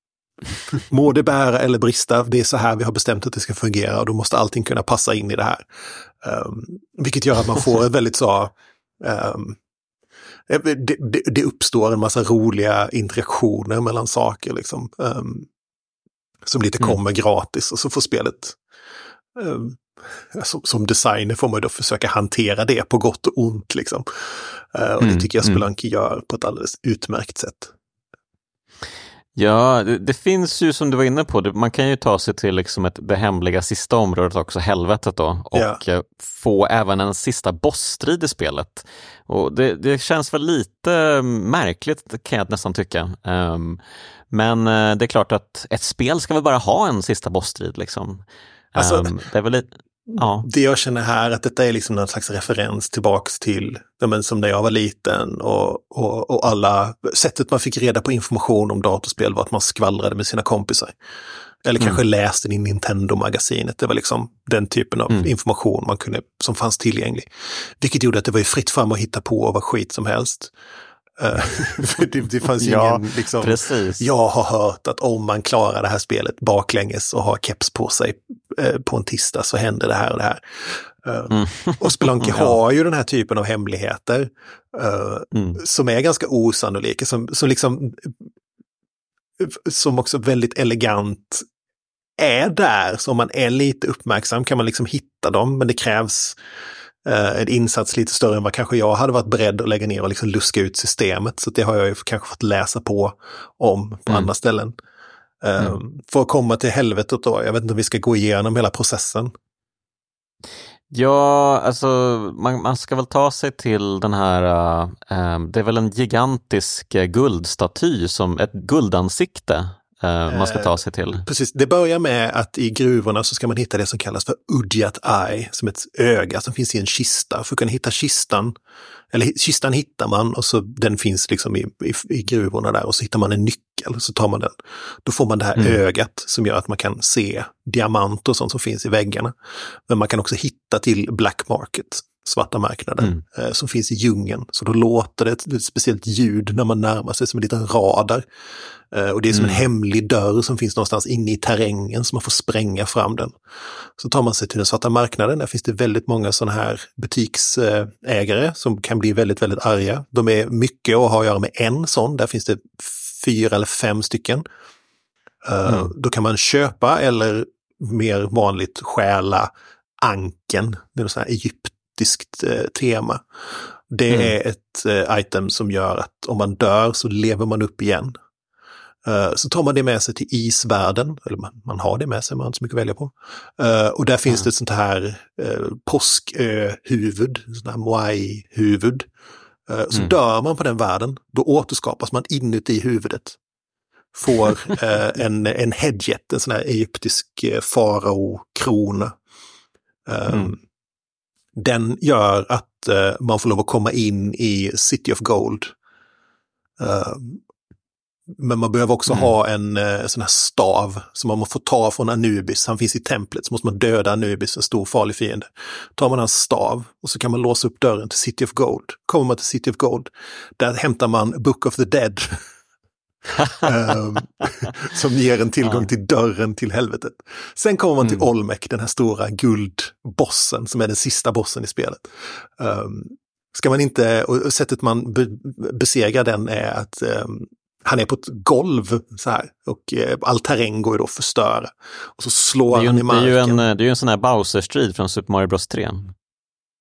*laughs* Må det bära eller brista, det är så här vi har bestämt att det ska fungera och då måste allting kunna passa in i det här. Um, vilket gör att man får ett väldigt så um, Eh, det, det, det, uppstår en massa roliga interaktioner mellan saker liksom. Um, som lite mm. kommer mm. gratis och så får spelet um, som, som, designer får man då försöka hantera det på gott och ont. Liksom. Uh, och mm. det tycker jag Spelunky mm. gör på ett alldeles utmärkt sätt.
Ja, det, det, finns ju som du var inne på, det, man kan ju ta sig till liksom ett, det hemliga sista området också, helvetet då, och. Eh, få även en sista bossstrid i spelet. Och det, det, känns väl lite märkligt kan jag nästan tycka. Um, men uh, det är klart att ett spel ska väl bara ha en sista bossstrid liksom. Alltså, um, det är väl lite... Ja.
Det jag känner här att detta är liksom någon slags referens tillbaks till men, som när jag var liten och, och, och alla sättet man fick reda på information om datorspel var att man skvallrade med sina kompisar. Eller kanske mm. läste i Nintendo-magasinet. Det var liksom den typen av mm. information man kunde, som fanns tillgänglig. Vilket gjorde att det var fritt fram att hitta på vad skit som helst. *laughs* Uh, det, det fanns ju
ja,
ingen, liksom,
precis.
jag har hört att om man klarar det här spelet baklänges och har keps på sig uh, på en tisdag så händer det här och det här. Uh, mm. *laughs* Och Spelunky *laughs* ja. har ju den här typen av hemligheter mm. som är ganska osannolika, som, som liksom som också väldigt elegant är där, så om man är lite uppmärksam kan man liksom hitta dem, men det krävs eh, en insats lite större än vad kanske jag hade varit beredd att lägga ner och liksom luska ut systemet. Så det har jag ju kanske fått läsa på om på mm. andra ställen. Eh, mm. För att komma till helvetet då, jag vet inte om vi ska gå igenom hela processen.
Ja, alltså man, man, ska väl ta sig till den här, uh, det är väl en gigantisk guldstaty som ett guldansikte man ska ta sig till.
Precis, det börjar med att i gruvorna så ska man hitta det som kallas för Udjat Eye, som ett öga som finns i en kista. För att kunna hitta kistan, eller kistan hittar man och så den finns liksom i, i, i gruvorna där och så hittar man en nyckel, så tar man den. Då får man det här mm. ögat som gör att man kan se diamanter och sånt som finns i väggarna. Men man kan också hitta till black market svarta marknaden mm. eh, som finns i djungeln. Så då låter det ett, ett speciellt ljud när man närmar sig som en liten radar. Eh, och det är som mm. en hemlig dörr som finns någonstans inne i terrängen så man får spränga fram den. Så tar man sig till den svarta marknaden, där finns det väldigt många sådana här butiksägare som kan bli väldigt, väldigt arga. De är mycket att ha att göra med en sån, där finns det fyra eller fem stycken. Eh, mm. Då kan man köpa eller mer vanligt stjäla anken, det är så här Egypt egyptiskt eh, tema. Det mm. är ett eh, item som gör att om man dör så lever man upp igen. Uh, så tar man det med sig till isvärlden, eller man, man, har det med sig, man har inte så mycket att välja på. Uh, och där finns mm. det ett sånt här uh, påskhuvud, sånt här moai-huvud. Uh, så mm. dör man på den världen, då återskapas man inuti huvudet. Får *laughs* en, en headjet, en sån här egyptisk farao-krona. Mm den gör att uh, man får lov att komma in i City of Gold. Uh, men man behöver också mm. ha en uh, sån här stav som man får ta från Anubis. Han finns i templet, så måste man döda Anubis, en stor farlig fiende. Tar man hans stav och så kan man låsa upp dörren till City of Gold. Kommer man till City of Gold, där hämtar man Book of the Dead. *laughs* um, *laughs* *laughs* som ger en tillgång till dörren till helvetet. Sen kommer man till mm. Olmec, den här stora guldbossen som är den sista bossen i spelet. Um, ska man inte, och sättet man be, besegrar den är att um, han är på ett golv så här och eh, all terräng går ju då att förstöra. Och så slår han en, i marken.
Det är ju en, det är en sån här Bowser-strid från Super Mario Bros 3.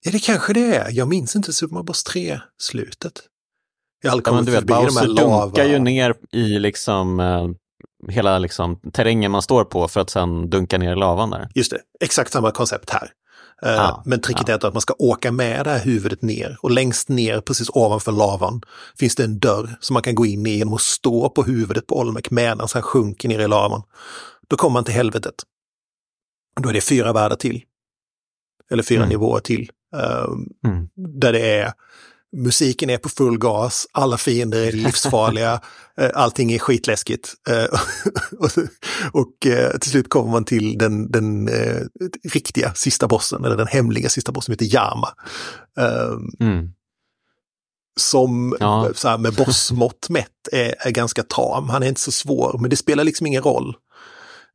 Ja, det kanske det är. Jag minns inte Super Mario Bros 3-slutet.
Jag har ja, men du vet, Bowser dunkar ju ner i liksom eh, hela liksom, terrängen man står på för att sen dunka ner i lavan där.
Just det, exakt samma koncept här. Uh, ah, men tricket ah. är att man ska åka med det här huvudet ner och längst ner precis ovanför lavan finns det en dörr som man kan gå in i genom att stå på huvudet på Olmec medan han sjunker ner i lavan. Då kommer man till helvetet. Då är det fyra världar till. Eller fyra mm. nivåer till. Uh, mm. Där det är musiken är på full gas, alla fiender är livsfarliga, *laughs* eh, allting är skitläskigt. Eh, *laughs* och eh, till slut kommer man till den, den riktiga sista bossen, eller den hemliga sista bossen som heter Yama. Ehm, mm. Som ja. så här, med bossmått mätt är, är ganska tam, han är inte så svår, men det spelar liksom ingen roll.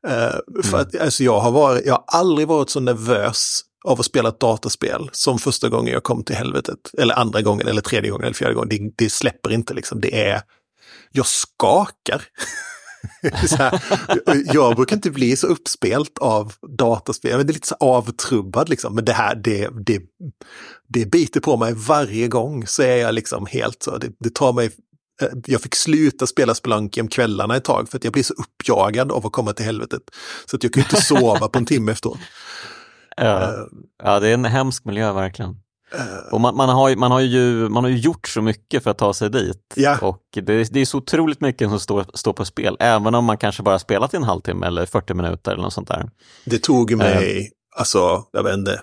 Uh, för mm. att, alltså jag, har varit, jag har aldrig varit så nervös av att spela ett dataspel som första gången jag kom till helvetet. Eller andra gången, eller tredje gången, eller fjärde gången. Det, det släpper inte liksom. Det är... Jag skakar. *laughs* här, jag brukar inte bli så uppspelt av dataspel. Jag är lite så avtrubbad liksom. Men det här, det, det, det biter på mig varje gång. Så är jag liksom helt så. Det, det tar mig eh, jag fick sluta spela Spelunky om kvällarna ett tag för att jag blir så uppjagad av att komma till helvetet. Så att jag kunde inte sova på en timme efteråt.
Ja. Uh, ja, det är en hemsk miljö verkligen. Uh, och man, man, har, man, har ju, man har ju gjort så mycket för att ta sig dit.
Yeah.
Och det, det är så otroligt mycket som står, står på spel, även om man kanske bara spelat i en halvtimme eller 40 minuter eller något sånt där.
Det tog mig, uh, alltså, jag vet inte,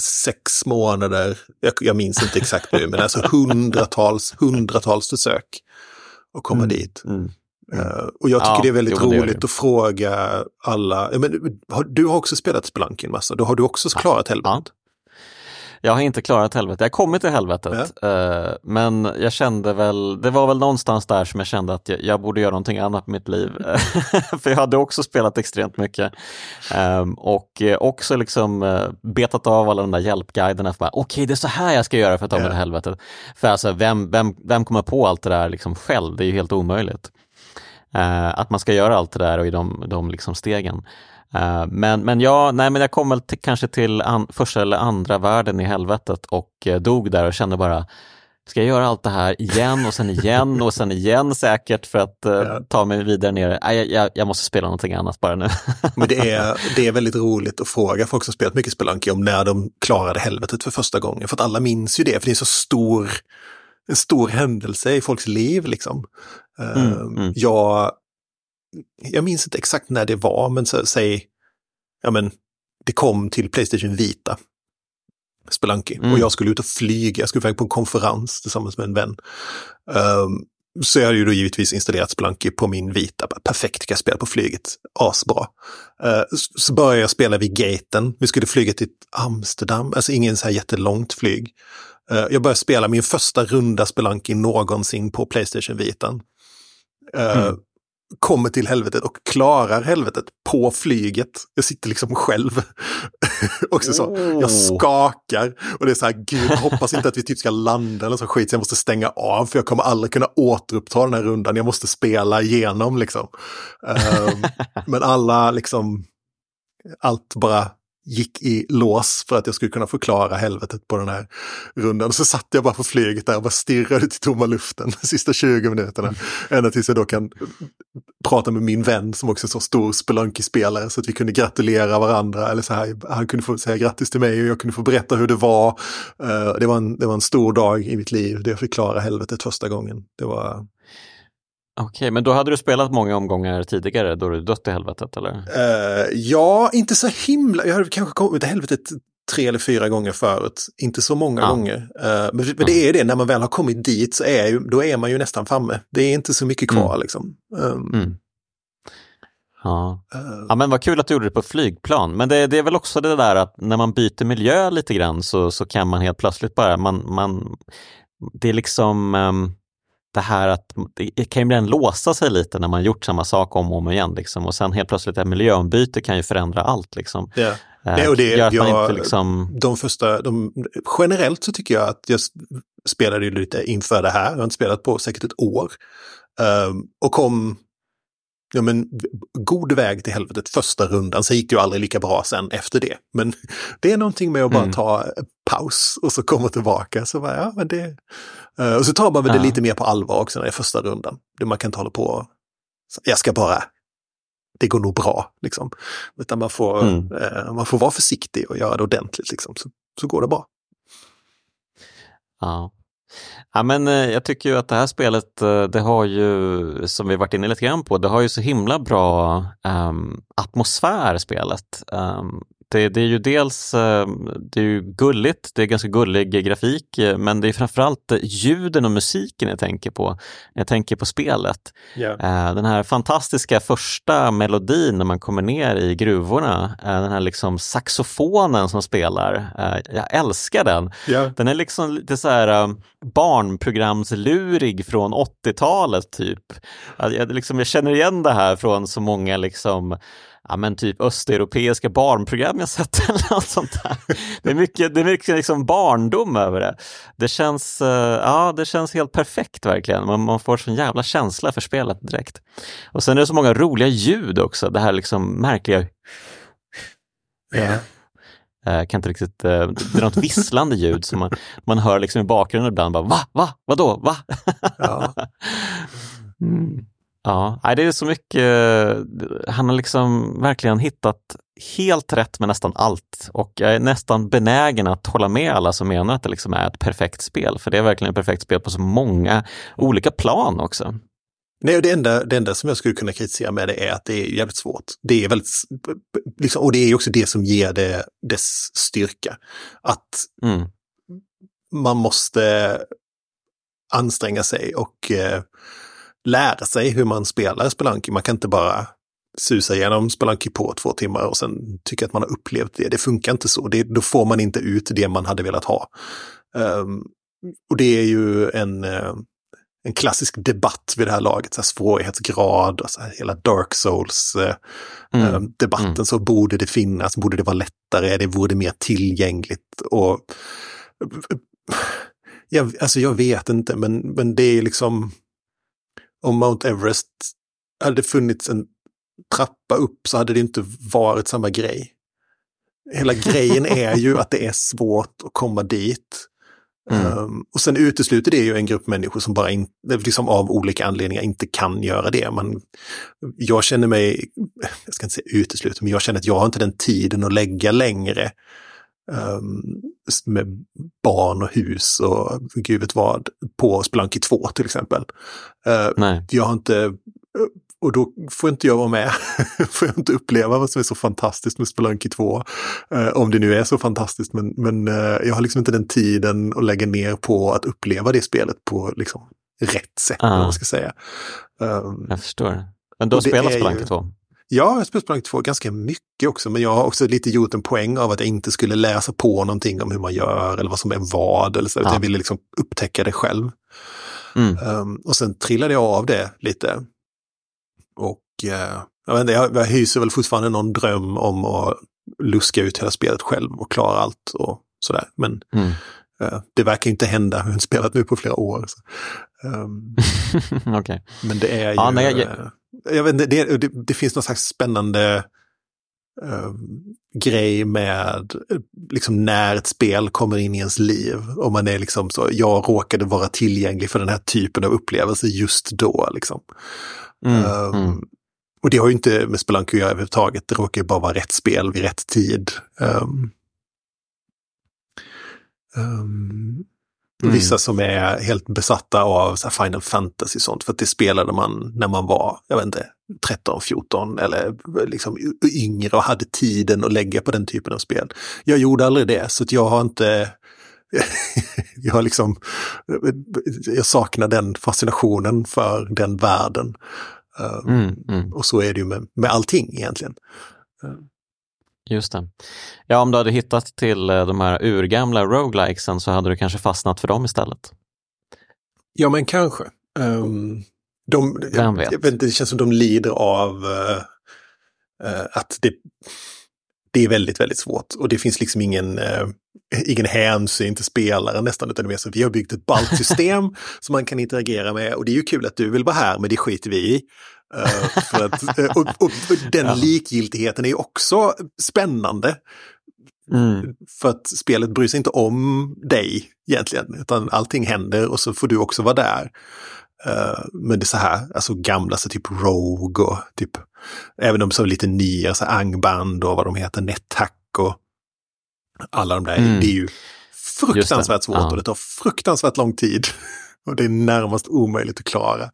sex månader, jag, jag minns inte exakt nu, men alltså hundratals, hundratals försök att komma mm, dit. Mm. Uh, och jag tycker ja, det är väldigt jo, roligt att fråga alla. Men, du har också spelat Spelunky en massa, då har du också klarat helvetet?
Jag har inte klarat helvetet. Jag har kommit till helvetet. Ja. Uh, men jag kände väl, det var väl någonstans där som jag kände att jag, jag borde göra någonting annat med mitt liv. *laughs* *laughs* För jag hade också spelat extremt mycket. Um, och också liksom uh, betat av alla de där hjälpguiderna. Okej, okay, det är så här jag ska göra för att ta mig ja. till helvetet. För alltså, vem, vem, vem kommer på allt det där liksom själv? Det är ju helt omöjligt. Uh, att man ska göra allt det där och i de, de liksom stegen. Uh, men, men, ja, nej, men jag kom väl till, kanske till an, första eller andra världen i helvetet och uh, dog där och kände bara, ska jag göra allt det här igen och sen igen och sen igen säkert för att ja. ta mig vidare ner? Nej, jag, jag, måste spela någonting annat bara nu. *laughs*
men det är, det är väldigt roligt att fråga folk som spelat mycket Spelanki om när de klarade helvetet för första gången. För att alla minns ju det, för det är så stor, en stor händelse i folks liv liksom. Mm, mm. Jag jag minns inte exakt när det var, men så, säg, ja men, det kom till Playstation Vita. Spelunky. Mm. Och jag skulle ut och flyga, jag skulle iväg på en konferens tillsammans med en vän. Um, så jag hade ju då givetvis installerat Spelunky på min vita. Perfekt, kan jag spela på flyget. Asbra. Uh, så började jag spela vid gaten. Vi skulle flyga till Amsterdam, alltså ingen så här jättelångt flyg. Uh, jag började spela min första runda Spelunky någonsin på Playstation Vitan. Uh, mm kommer till helvetet och klarar helvetet på flyget. Jag sitter liksom själv. *laughs* Också så, oh. jag skakar och det är så här, gud, jag hoppas inte att vi typ ska landa eller så skit, så jag måste stänga av för jag kommer aldrig kunna återuppta den här rundan, jag måste spela igenom liksom. Um, *laughs* men alla liksom, allt bara gick i lås för att jag skulle kunna förklara helvetet på den här rundan. Så satt jag bara på flyget där och bara stirrade till tomma luften de sista 20 minuterna. Mm. Ända tills jag då kan prata med min vän som också är så stor Spelunky-spelare så att vi kunde gratulera varandra. Eller så här, han kunde få säga grattis till mig och jag kunde få berätta hur det var. Uh, det, var en, det var en stor dag i mitt liv där jag fick klara helvetet första gången. Det var
Okej, men då hade du spelat många omgångar tidigare då du dött i helvetet eller?
Uh, ja, inte så himla. Jag hade kanske kommit till helvetet tre eller fyra gånger förut. Inte så många ja. gånger. Uh, men, men det är det, när man väl har kommit dit så är, ju, då är man ju nästan framme. Det är inte så mycket kvar mm. liksom. Um, mm.
Ja. Uh, ja, men vad kul att du gjorde det på flygplan. Men det, det, är väl också det där att när man byter miljö lite grann så, så kan man helt plötsligt bara, man, man det är liksom um, det här att det kan ju ibland låsa sig lite när man gjort samma sak om och om igen. Liksom. Och sen helt plötsligt ett miljöombyte kan ju förändra allt. Liksom.
Ja. Det, och det, jag, inte liksom... de första, de, generellt så tycker jag att jag spelade lite inför det här, jag har inte spelat på säkert ett år. Um, och kom ja, men, god väg till helvetet första rundan. Sen gick det ju aldrig lika bra sen efter det. Men *laughs* det är någonting med att bara mm. ta paus och så komma tillbaka. Så bara, ja, men det... Uh, och så tar man väl ja. det lite mer på allvar också är första rundan. Det man kan inte hålla på jag ska bara, det går nog bra. Liksom. Utan man får, mm. uh, man får vara försiktig och göra det ordentligt. Liksom, så, så går det bra.
Ja. Ja, men eh, jag tycker ju att det här spelet, eh, det har ju, som vi varit inne lite grann på, det har ju så himla bra um, atmosfär spelet. Um, det, det, är ju dels eh, det är ju gulligt, det är ganska gullig grafik, eh, men det är framförallt ljuden och musiken jag tänker på. Jag tänker på spelet. Yeah. Den här fantastiska första melodin när man kommer ner i gruvorna, den här liksom saxofonen som spelar. Jag älskar den. Yeah. Den är liksom lite så här barnprogramslurig från 80-talet typ. Jag, liksom, jag känner igen det här från så många liksom ja, men typ östeuropeiska barnprogram jag sett eller något sånt där. Det är mycket, det är mycket liksom barndom över det. Det känns, eh, ja, det känns helt perfekt verkligen. Man, man får sån jävla känsla för spelet direkt. Och sen är det så många roliga ljud också. Det här liksom märkliga
yeah.
Jag kan inte riktigt, eh, det är något visslande ljud som man, man hör liksom i bakgrunden ibland. Bara, va? Va? Vadå? Va? Ja. *laughs* Mm. Ja, det är så mycket. Han har liksom verkligen hittat helt rätt med nästan allt och jag är nästan benägen att hålla med alla som menar att det liksom är ett perfekt spel. För det är verkligen ett perfekt spel på så många olika plan också.
Nej, och det enda, det enda som jag skulle kunna kritisera med det är att det är jävligt svårt. Det är väldigt, liksom, och det är också det som ger det dess styrka. Att mm. man måste anstränga sig och eh, lära sig hur man spelar Spelanki. Man kan inte bara susa igenom Spelunky på två timmar och sen tycka att man har upplevt det. Det funkar inte så. Det, då får man inte ut det man hade velat ha. Um, och det är ju en, uh, en klassisk debatt vid det här laget, så här svårighetsgrad och så här, hela Dark Souls-debatten. Uh, mm. mm. Så borde det finnas, borde det vara lättare, det vore mer tillgängligt. Och, jag, alltså jag vet inte, men, men det är liksom om Mount Everest hade funnits en trappa upp så hade det inte varit samma grej. Hela grejen är ju *laughs* att det är svårt att komma dit. Mm. Um, och sen utesluter det ju en grupp människor som bara in, liksom av olika anledningar inte kan göra det. Man, jag känner mig, jag ska inte säga utesluta, men jag känner att jag har inte den tiden att lägga längre um, med barn och hus och gud vet vad på Spelunky 2 till exempel. Uh, jag har inte och då får inte jag vara med. *laughs* får jag inte uppleva vad som är så fantastiskt med Spelunky 2. Eh, om det nu är så fantastiskt, men, men eh, jag har liksom inte den tiden att lägga ner på att uppleva det spelet på liksom, rätt sätt. Ah. Man ska säga.
Um, jag förstår. Men du har spelat Spelunky 2?
Ja, jag har spelat Spelunky 2 ganska mycket också, men jag har också lite gjort en poäng av att jag inte skulle läsa på någonting om hur man gör eller vad som är vad. Eller så, ah. Jag ville liksom upptäcka det själv. Mm. Um, och sen trillade jag av det lite och eh, jag, inte, jag, jag hyser väl fortfarande någon dröm om att luska ut hela spelet själv och klara allt och sådär. Men mm. eh, det verkar inte hända. Jag har inte spelat nu på flera år. Så. *laughs* Um,
okay.
Men det är ju... Ja, nej, jag... Jag vet inte, det, det, det, finns någon slags spännande uh, grej med liksom när ett spel kommer in i ens liv. Om man är liksom så, jag råkade vara tillgänglig för den här typen av upplevelse just då. Liksom. Mm, um, mm. Och det har ju inte med Spelunky att göra överhuvudtaget. Det råkar ju bara vara rätt spel vid rätt tid. Um, um, mm. Vissa som är helt besatta av så Final Fantasy och sånt, för att det spelade man när man var, jag vet inte, 13, 14 eller liksom yngre och hade tiden att lägga på den typen av spel. Jag gjorde aldrig det, så jag har inte *laughs* jag har liksom, jag saknar den fascinationen för den världen. Eh, mm, mm. Och så är det ju med, med allting egentligen.
Just det. Ja, om du hade hittat till eh, de här urgamla roguelikesen så hade du kanske fastnat för dem istället.
Ja, men kanske. Um, de, Vem vet? Jag, det känns som de lider av uh, uh, att det, det är väldigt, väldigt svårt. Och det finns liksom ingen, uh, ingen hänsyn till spelaren nästan, utan det är mer så vi har byggt ett ballt system *laughs* som man kan interagera med. Och det är ju kul att du vill vara här, men det skiter vi i. Uh, för att, uh, och, och, den ja. likgiltigheten är också spännande. Mm. För att spelet bryr sig inte om dig egentligen, utan allting händer och så får du också vara där. Uh, men det är så här, alltså gamla så typ Rogue och typ, även de som är lite nya, så Angband och vad de heter, NetHack och alla de där, mm. det är ju fruktansvärt svårt ja. och det tar fruktansvärt lång tid. Och det är närmast omöjligt att klara.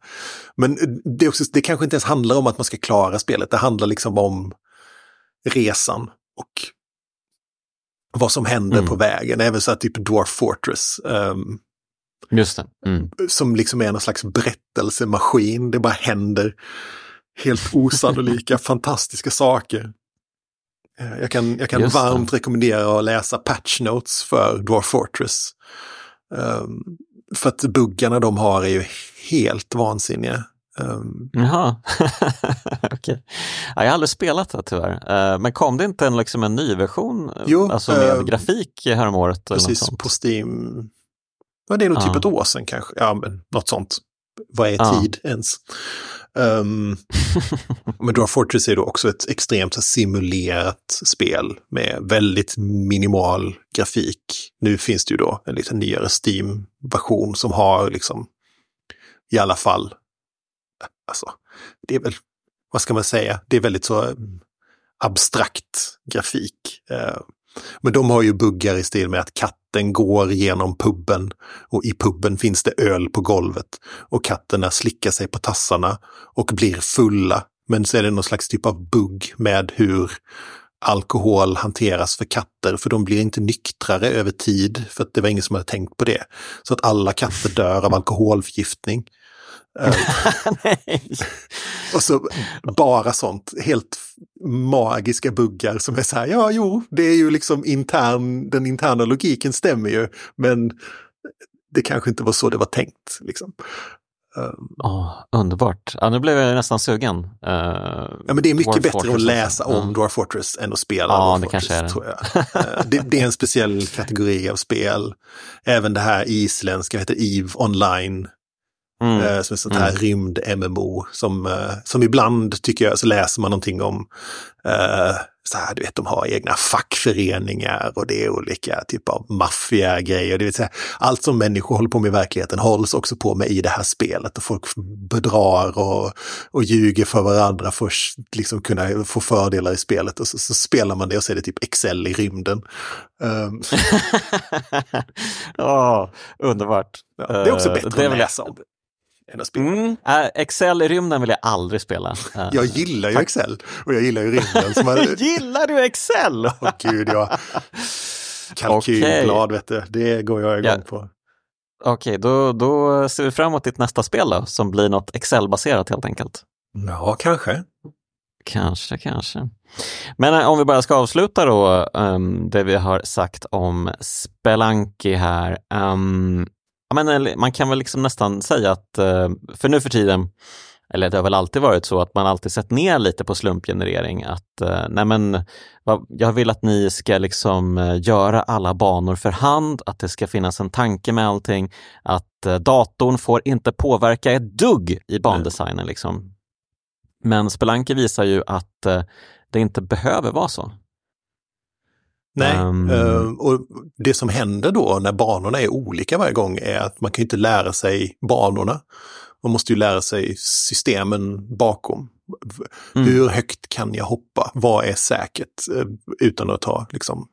Men det, också, det kanske inte ens handlar om att man ska klara spelet, det handlar liksom om resan och vad som händer mm. på vägen. Även så här typ Dwarf Fortress. Um,
Just det. Mm.
Som liksom är någon slags berättelsemaskin. Det bara händer helt osannolika, *laughs* fantastiska saker. Eh, jag kan, jag kan varmt rekommendera att läsa patch notes för Dwarf Fortress. Um, för att buggarna de har är ju helt vansinniga.
Um, Jaha, *laughs* okej. Okay. Ja, jag har aldrig spelat det tyvärr. Uh, men kom det inte en, liksom en ny version jo, alltså med uh, grafik häromåret?
Precis, på Steam. Ja, det är nog uh. typ ett år sedan kanske. Ja, men något sånt. Vad är tid ens? Um, *laughs* men Dwarf Fortress är då också ett extremt simulerat spel med väldigt minimal grafik. Nu finns det ju då en lite nyare Steam-version som har liksom i alla fall, alltså, det är väl, vad ska man säga, det är väldigt så mm, abstrakt grafik. Uh, men de har ju buggar i stil med att katten går genom puben och i puben finns det öl på golvet och katterna slickar sig på tassarna och blir fulla. Men så är det någon slags typ av bugg med hur alkohol hanteras för katter, för de blir inte nyktrare över tid, för att det var ingen som hade tänkt på det. Så att alla katter dör av alkoholförgiftning. *laughs*
Nej.
Och så bara sånt, helt magiska buggar som är så här, ja jo, det är ju liksom intern, den interna logiken stämmer ju, men det kanske inte var så det var tänkt. Liksom.
Oh, underbart. Ja, nu blev jag nästan sugen. Uh,
ja, men det är mycket Dwarf bättre Fortress att läsa om mm. Dwarf Fortress än att spela
ja,
Dwarf
det
Fortress.
Kanske är det.
Tror jag. uh, det, det, är en speciell kategori av spel. Även det här isländska heter EVE Online. Mm. Uh, som är sånt här mm. rymd-MMO som, som ibland tycker jag så läser man någonting om så här, du vet, de har egna fackföreningar och det är olika typer av maffiagrejer. Det vill säga, allt som människor håller på med i verkligheten hålls också på med i det här spelet och folk bedrar och, och ljuger för varandra för att liksom kunna få fördelar i spelet och så, så spelar man det och så är det typ Excel i rymden. Um.
oh, *laughs* underbart.
Ja, det är också bättre uh, att läsa om än att spela. Mm.
Äh, Excel i rymden vill jag aldrig spela.
Uh, *laughs* jag gillar ju Excel och jag gillar ju rymden.
Som man... *laughs* gillar du Excel?
Åh oh, gud, ja. Kalkylblad, okay. vet du. Det går jag igång ja. på.
Okej, okay, då, då ser vi fram emot ditt nästa spel då, som blir något Excel-baserat helt enkelt.
Ja, kanske.
Kanske, kanske. Men äh, om vi bara ska avsluta då um, det vi har sagt om Spelanki här. Um, Ja, men, man kan väl liksom nästan säga att, eh, för nu för tiden, eller det har väl alltid varit så att man alltid sett ner lite på slumpgenerering. Att eh, nej men, jag vill att ni ska liksom eh, göra alla banor för hand, att det ska finnas en tanke med allting, att datorn får inte påverka ett dugg i bandesignen. Liksom. Men Spelanke visar ju att det inte behöver vara så.
Nej, um... och det som händer då när banorna är olika varje gång är att man kan inte lära sig banorna. Man måste ju lära sig systemen bakom. Mm. Hur högt kan jag hoppa? Vad är säkert? Eh, utan att ta liksom,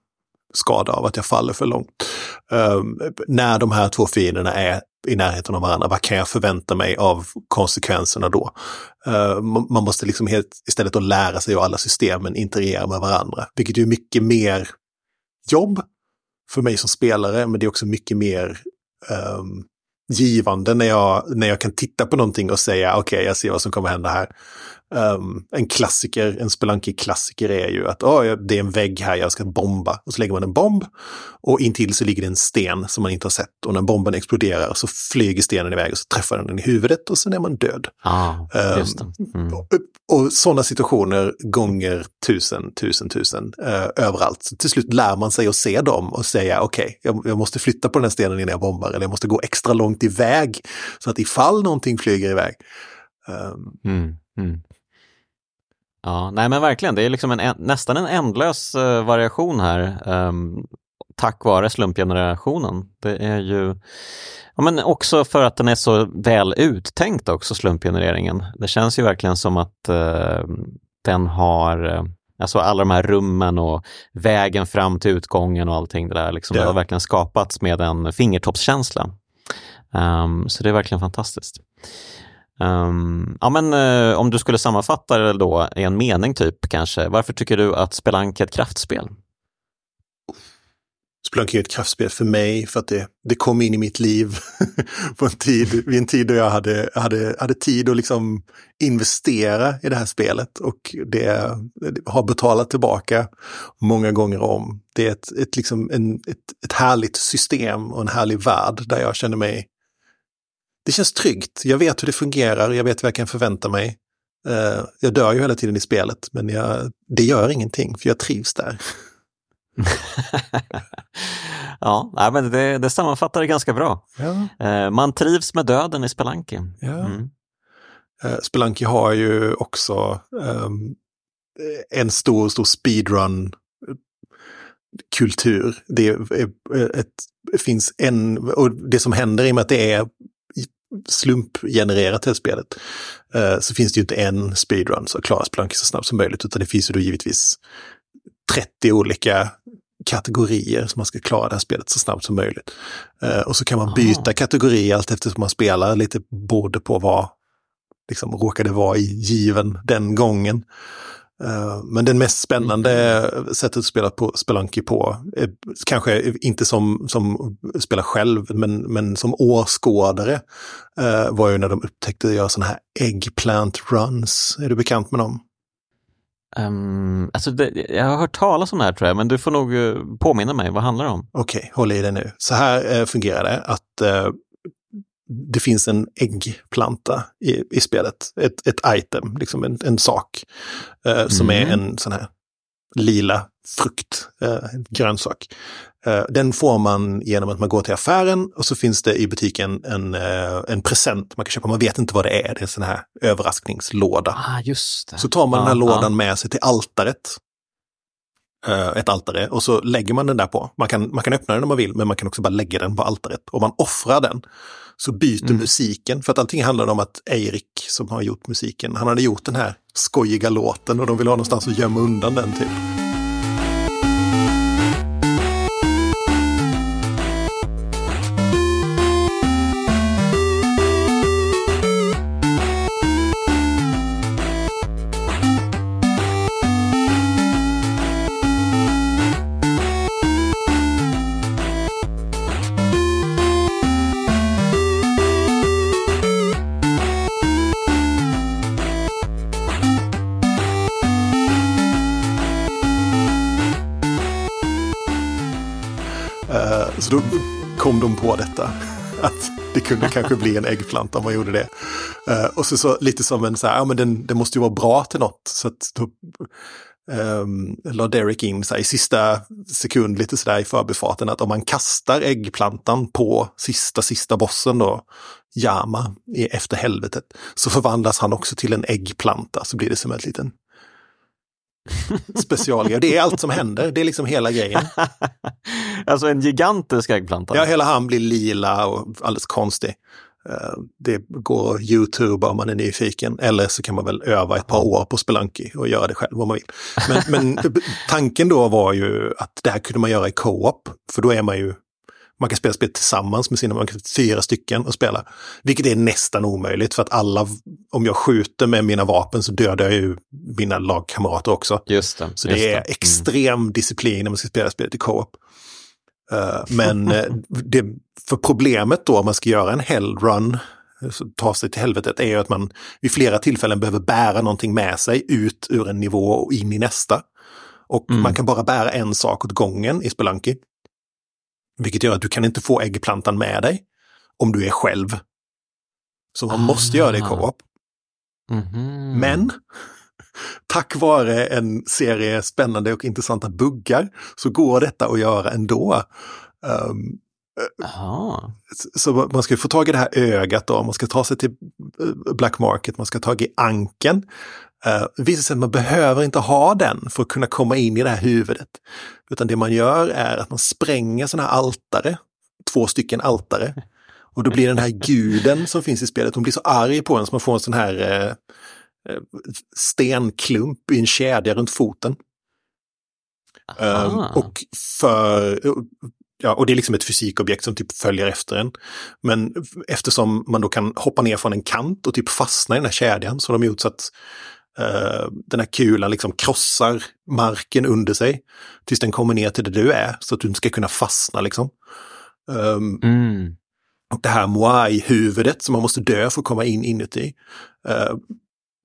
skada av att jag faller för långt. Um, när de här två fienderna är i närheten av varandra, vad kan jag förvänta mig av konsekvenserna då? Uh, man måste liksom helt, istället att lära sig hur alla systemen interagera med varandra, vilket är mycket mer jobb för mig som spelare, men det är också mycket mer um, givande när jag, när jag kan titta på någonting och säga okej, okay, jag ser vad som kommer hända här. Um, en klassiker, en Spelunky-klassiker är ju att oh, det är en vägg här, jag ska bomba. Och så lägger man en bomb och intill så ligger det en sten som man inte har sett. Och när bomben exploderar så flyger stenen iväg och så träffar den i huvudet och sen är man död.
Ah, um,
mm. Och, och sådana situationer gånger tusen, tusen, tusen uh, överallt. Så till slut lär man sig att se dem och säga okej, okay, jag, jag, måste flytta på den här stenen innan jag bombar eller jag måste gå extra långt iväg så att ifall någonting flyger iväg. Um,
mm, mm. Ja, nej men verkligen, det är liksom en, nästan en ändlös uh, variation här um, tack vare slumpgenerationen. Det är ju ja, men också för att den är så väl uttänkt också, slumpgenereringen. Det känns ju verkligen som att uh, den har uh, Alltså alla de här rummen och vägen fram till utgången och allting det där. Liksom, yeah. Det har verkligen skapats med en fingertoppskänsla. Um, så det är verkligen fantastiskt. Um, ja, men, uh, om du skulle sammanfatta det då i en mening typ kanske, varför tycker du att Spelanke är ett kraftspel?
Spelanke är ett kraftspel för mig för att det, det kom in i mitt liv *laughs* på en tid, vid en tid då jag hade, hade, hade tid att liksom investera i det här spelet och det, det har betalat tillbaka många gånger om. Det är ett, ett, liksom en, ett, ett härligt system och en härlig värld där jag känner mig det känns tryggt. Jag vet hur det fungerar, jag vet vad jag kan förvänta mig. Uh, jag dör ju hela tiden i spelet, men jag, det gör ingenting, för jag trivs där. *laughs*
ja, men det, det sammanfattar det ganska bra. Ja. Uh, man trivs med döden i Spelanki.
Ja. Mm. Uh, Spelanki har ju också um, en stor, stor speedrun kultur. Det, är ett, finns en, och det som händer i och med att det är slumpgenererat det spelet, eh, så finns det ju inte en speedrun så klaras Blanky så snabbt som möjligt, utan det finns ju då givetvis 30 olika kategorier som man ska klara det här spelet så snabbt som möjligt. Eh, och så kan man byta Aha. kategori allt eftersom man spelar, lite beroende på vad liksom råkade vara i given den gången. Uh, men den mest spännande mm. sättet att spela på Spelunky på, kanske inte som, som spela själv, men, men som åskådare, uh, var ju när de upptäckte att göra sådana här eggplant runs. Är du bekant med dem?
Um, alltså det, jag har hört talas om det här tror jag, men du får nog påminna mig, vad handlar det om?
Okej, okay, håll i det nu. Så här uh, fungerar det, att det finns en äggplanta i, i spelet. Ett, ett item, liksom en, en sak. Eh, som mm. är en sån här lila frukt, eh, grönsak. Eh, den får man genom att man går till affären och så finns det i butiken en, eh, en present man kan köpa. Man vet inte vad det är, det är en sån här överraskningslåda.
Ah, just det.
Så tar man ah, den här lådan med sig till altaret. Eh, ett altare och så lägger man den där på. Man kan, man kan öppna den om man vill, men man kan också bara lägga den på altaret. Och man offrar den så byter mm. musiken. För att allting handlar om att Eirik som har gjort musiken, han hade gjort den här skojiga låten och de vill ha någonstans att gömma undan den typ. Kom de på detta. *laughs* Att det kunde kanske bli en äggplanta om man gjorde det. Uh, och så, så lite som en så här, ja men den, den måste ju vara bra till något. Så att då um, la Derek in så här, i sista sekund lite sådär i förbifarten att om man kastar äggplantan på sista, sista bossen då, Yama, efter helvetet, så förvandlas han också till en äggplanta. Så blir det som en liten specialgrej. Det är allt som händer, det är liksom hela grejen. *laughs*
alltså en gigantisk äggplanta?
Ja, hela han blir lila och alldeles konstig. Eh, det går att YouTube om man är nyfiken, eller så kan man väl öva ett par år på Spelanki och göra det själv om man vill. Men, men *laughs* tanken då var ju att det här kunde man göra i co-op, för då är man ju man kan spela spel tillsammans med sina, man kan fyra stycken och spela. Vilket är nästan omöjligt för att alla, om jag skjuter med mina vapen så dödar jag ju mina lagkamrater också.
Just det.
Så det är det. Mm. extrem disciplin när man ska spela spelet i co-op. Uh, men uh, det, för problemet då om man ska göra en hell run, ta sig till helvetet, är ju att man vid flera tillfällen behöver bära någonting med sig ut ur en nivå och in i nästa. Och mm. man kan bara bära en sak åt gången i Spelanki. Vilket gör att du kan inte få äggplantan med dig om du är själv. Så man ah. måste göra det i ah. co-op. Mm -hmm. Men *laughs* tack vare en serie spännande och intressanta buggar så går detta att göra ändå. Um, så man ska få tag i det här ögat då, man ska ta sig till eh, Black Market, man ska ta tag i anken. Uh, det visar sig att man behöver inte ha den för att kunna komma in i det här huvudet. Utan det man gör är att man spränger sådana här altare, två stycken altare. Och då blir den här guden som finns i spelet, hon blir så arg på en så man får en sån här uh, stenklump i en kedja runt foten. Um, och för, ja, och det är liksom ett fysikobjekt som typ följer efter en. Men eftersom man då kan hoppa ner från en kant och typ fastna i den här kedjan så har de gjort så att uh, den här kulan liksom krossar marken under sig tills den kommer ner till där du är så att du inte ska kunna fastna liksom. Um, mm. Och det här Moai-huvudet som man måste dö för att komma in inuti. Uh,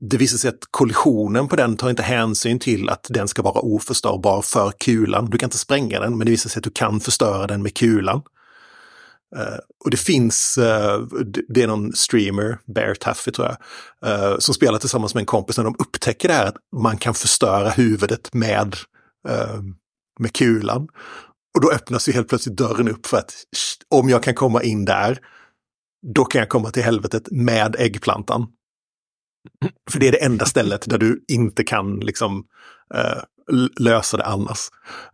det visar sig att kollisionen på den tar inte hänsyn till att den ska vara oförstörbar för kulan. Du kan inte spränga den, men det visar sig att du kan förstöra den med kulan. Uh, och det finns, uh, det är någon streamer, Bear Taffy tror jag, uh, som spelar tillsammans med en kompis när de upptäcker det här att man kan förstöra huvudet med, med kulan. Och då öppnas ju helt plötsligt dörren upp för att om jag kan komma in där, då kan jag komma till helvetet med äggplantan. För det är det enda stället där du inte kan liksom lösa det annars.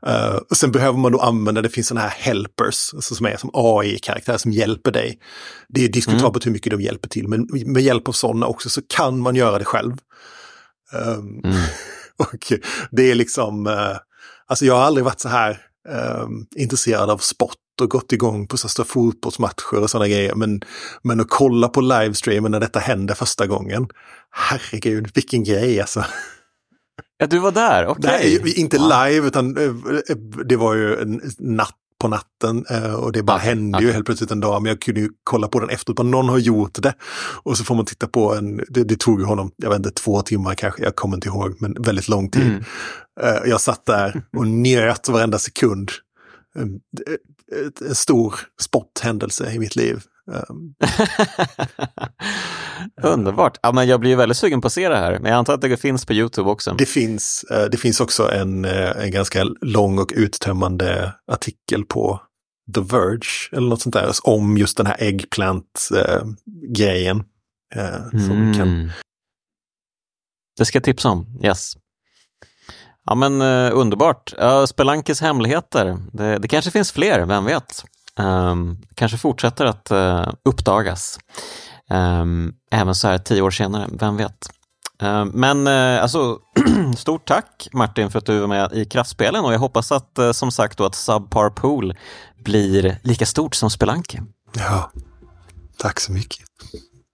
Uh, och sen behöver man då använda, det finns sådana här helpers, alltså som är som AI-karaktärer som hjälper dig. Det är diskutabelt mm. hur mycket de hjälper till, men med hjälp av sådana också så kan man göra det själv. Um, mm. *laughs* och det är liksom, uh, alltså jag har aldrig varit så här um, intresserad av sport och gått igång på så fotbollsmatcher och sådana grejer. Men, men att kolla på livestreamen när detta hände första gången, herregud vilken grej alltså.
Ja, du var där, okej.
Okay. Nej, inte live, utan det var ju en natt på natten och det bara okay, hände okay. ju helt plötsligt en dag. Men jag kunde ju kolla på den efteråt, någon har gjort det. Och så får man titta på en, det, det tog honom, jag vet inte, två timmar kanske, jag kommer inte ihåg, men väldigt lång tid. Mm. Jag satt där och njöt varenda sekund. En, en stor sporthändelse i mitt liv. Ehm. *laughs*
Underbart. Ja, men jag blir väldigt sugen på att se det här, men jag antar att det finns på YouTube också.
Det finns, eh, det finns också en, eh, en ganska lång och uttömmande artikel på The Verge eller något sånt där om just den här äggplant-grejen.
Eh, mm. kan... Det ska jag tipsa om, yes. Ja men underbart. Uh, Spelankes hemligheter, det, det kanske finns fler, vem vet? Um, kanske fortsätter att uh, uppdagas. Um, även så här tio år senare, vem vet? Uh, men uh, alltså, *clears throat* stort tack Martin för att du var med i Kraftspelen och jag hoppas att uh, som sagt då att Subpar Pool blir lika stort som Spelanke.
Ja, tack så mycket.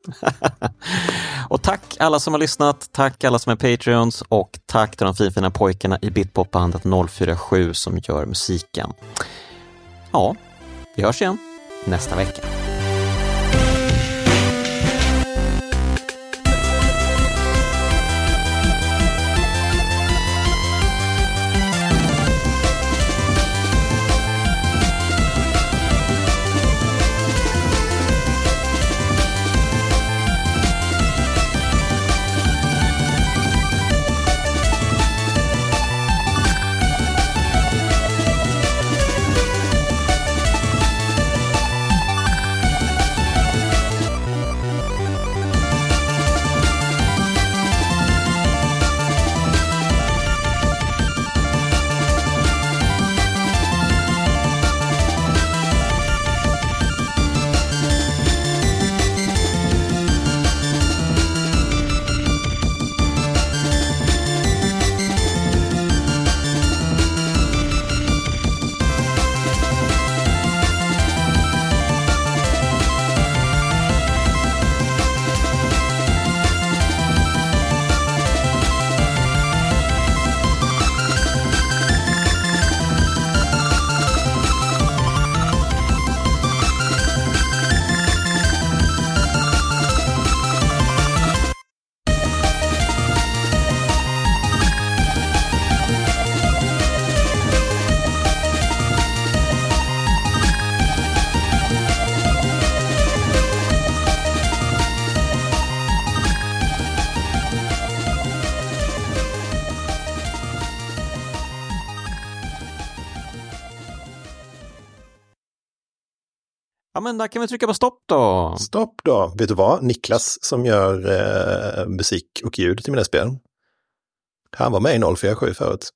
*laughs*
och tack alla som har lyssnat, tack alla som är Patreons och tack till de finfina pojkarna i Bitpopbandet 047 som gör musiken. Ja, vi hörs igen nästa vecka. Vi trycka på stopp då.
Stopp då. Vet du vad? Niklas som gör eh, musik och ljud till mina spel. Han var med i 047 förut.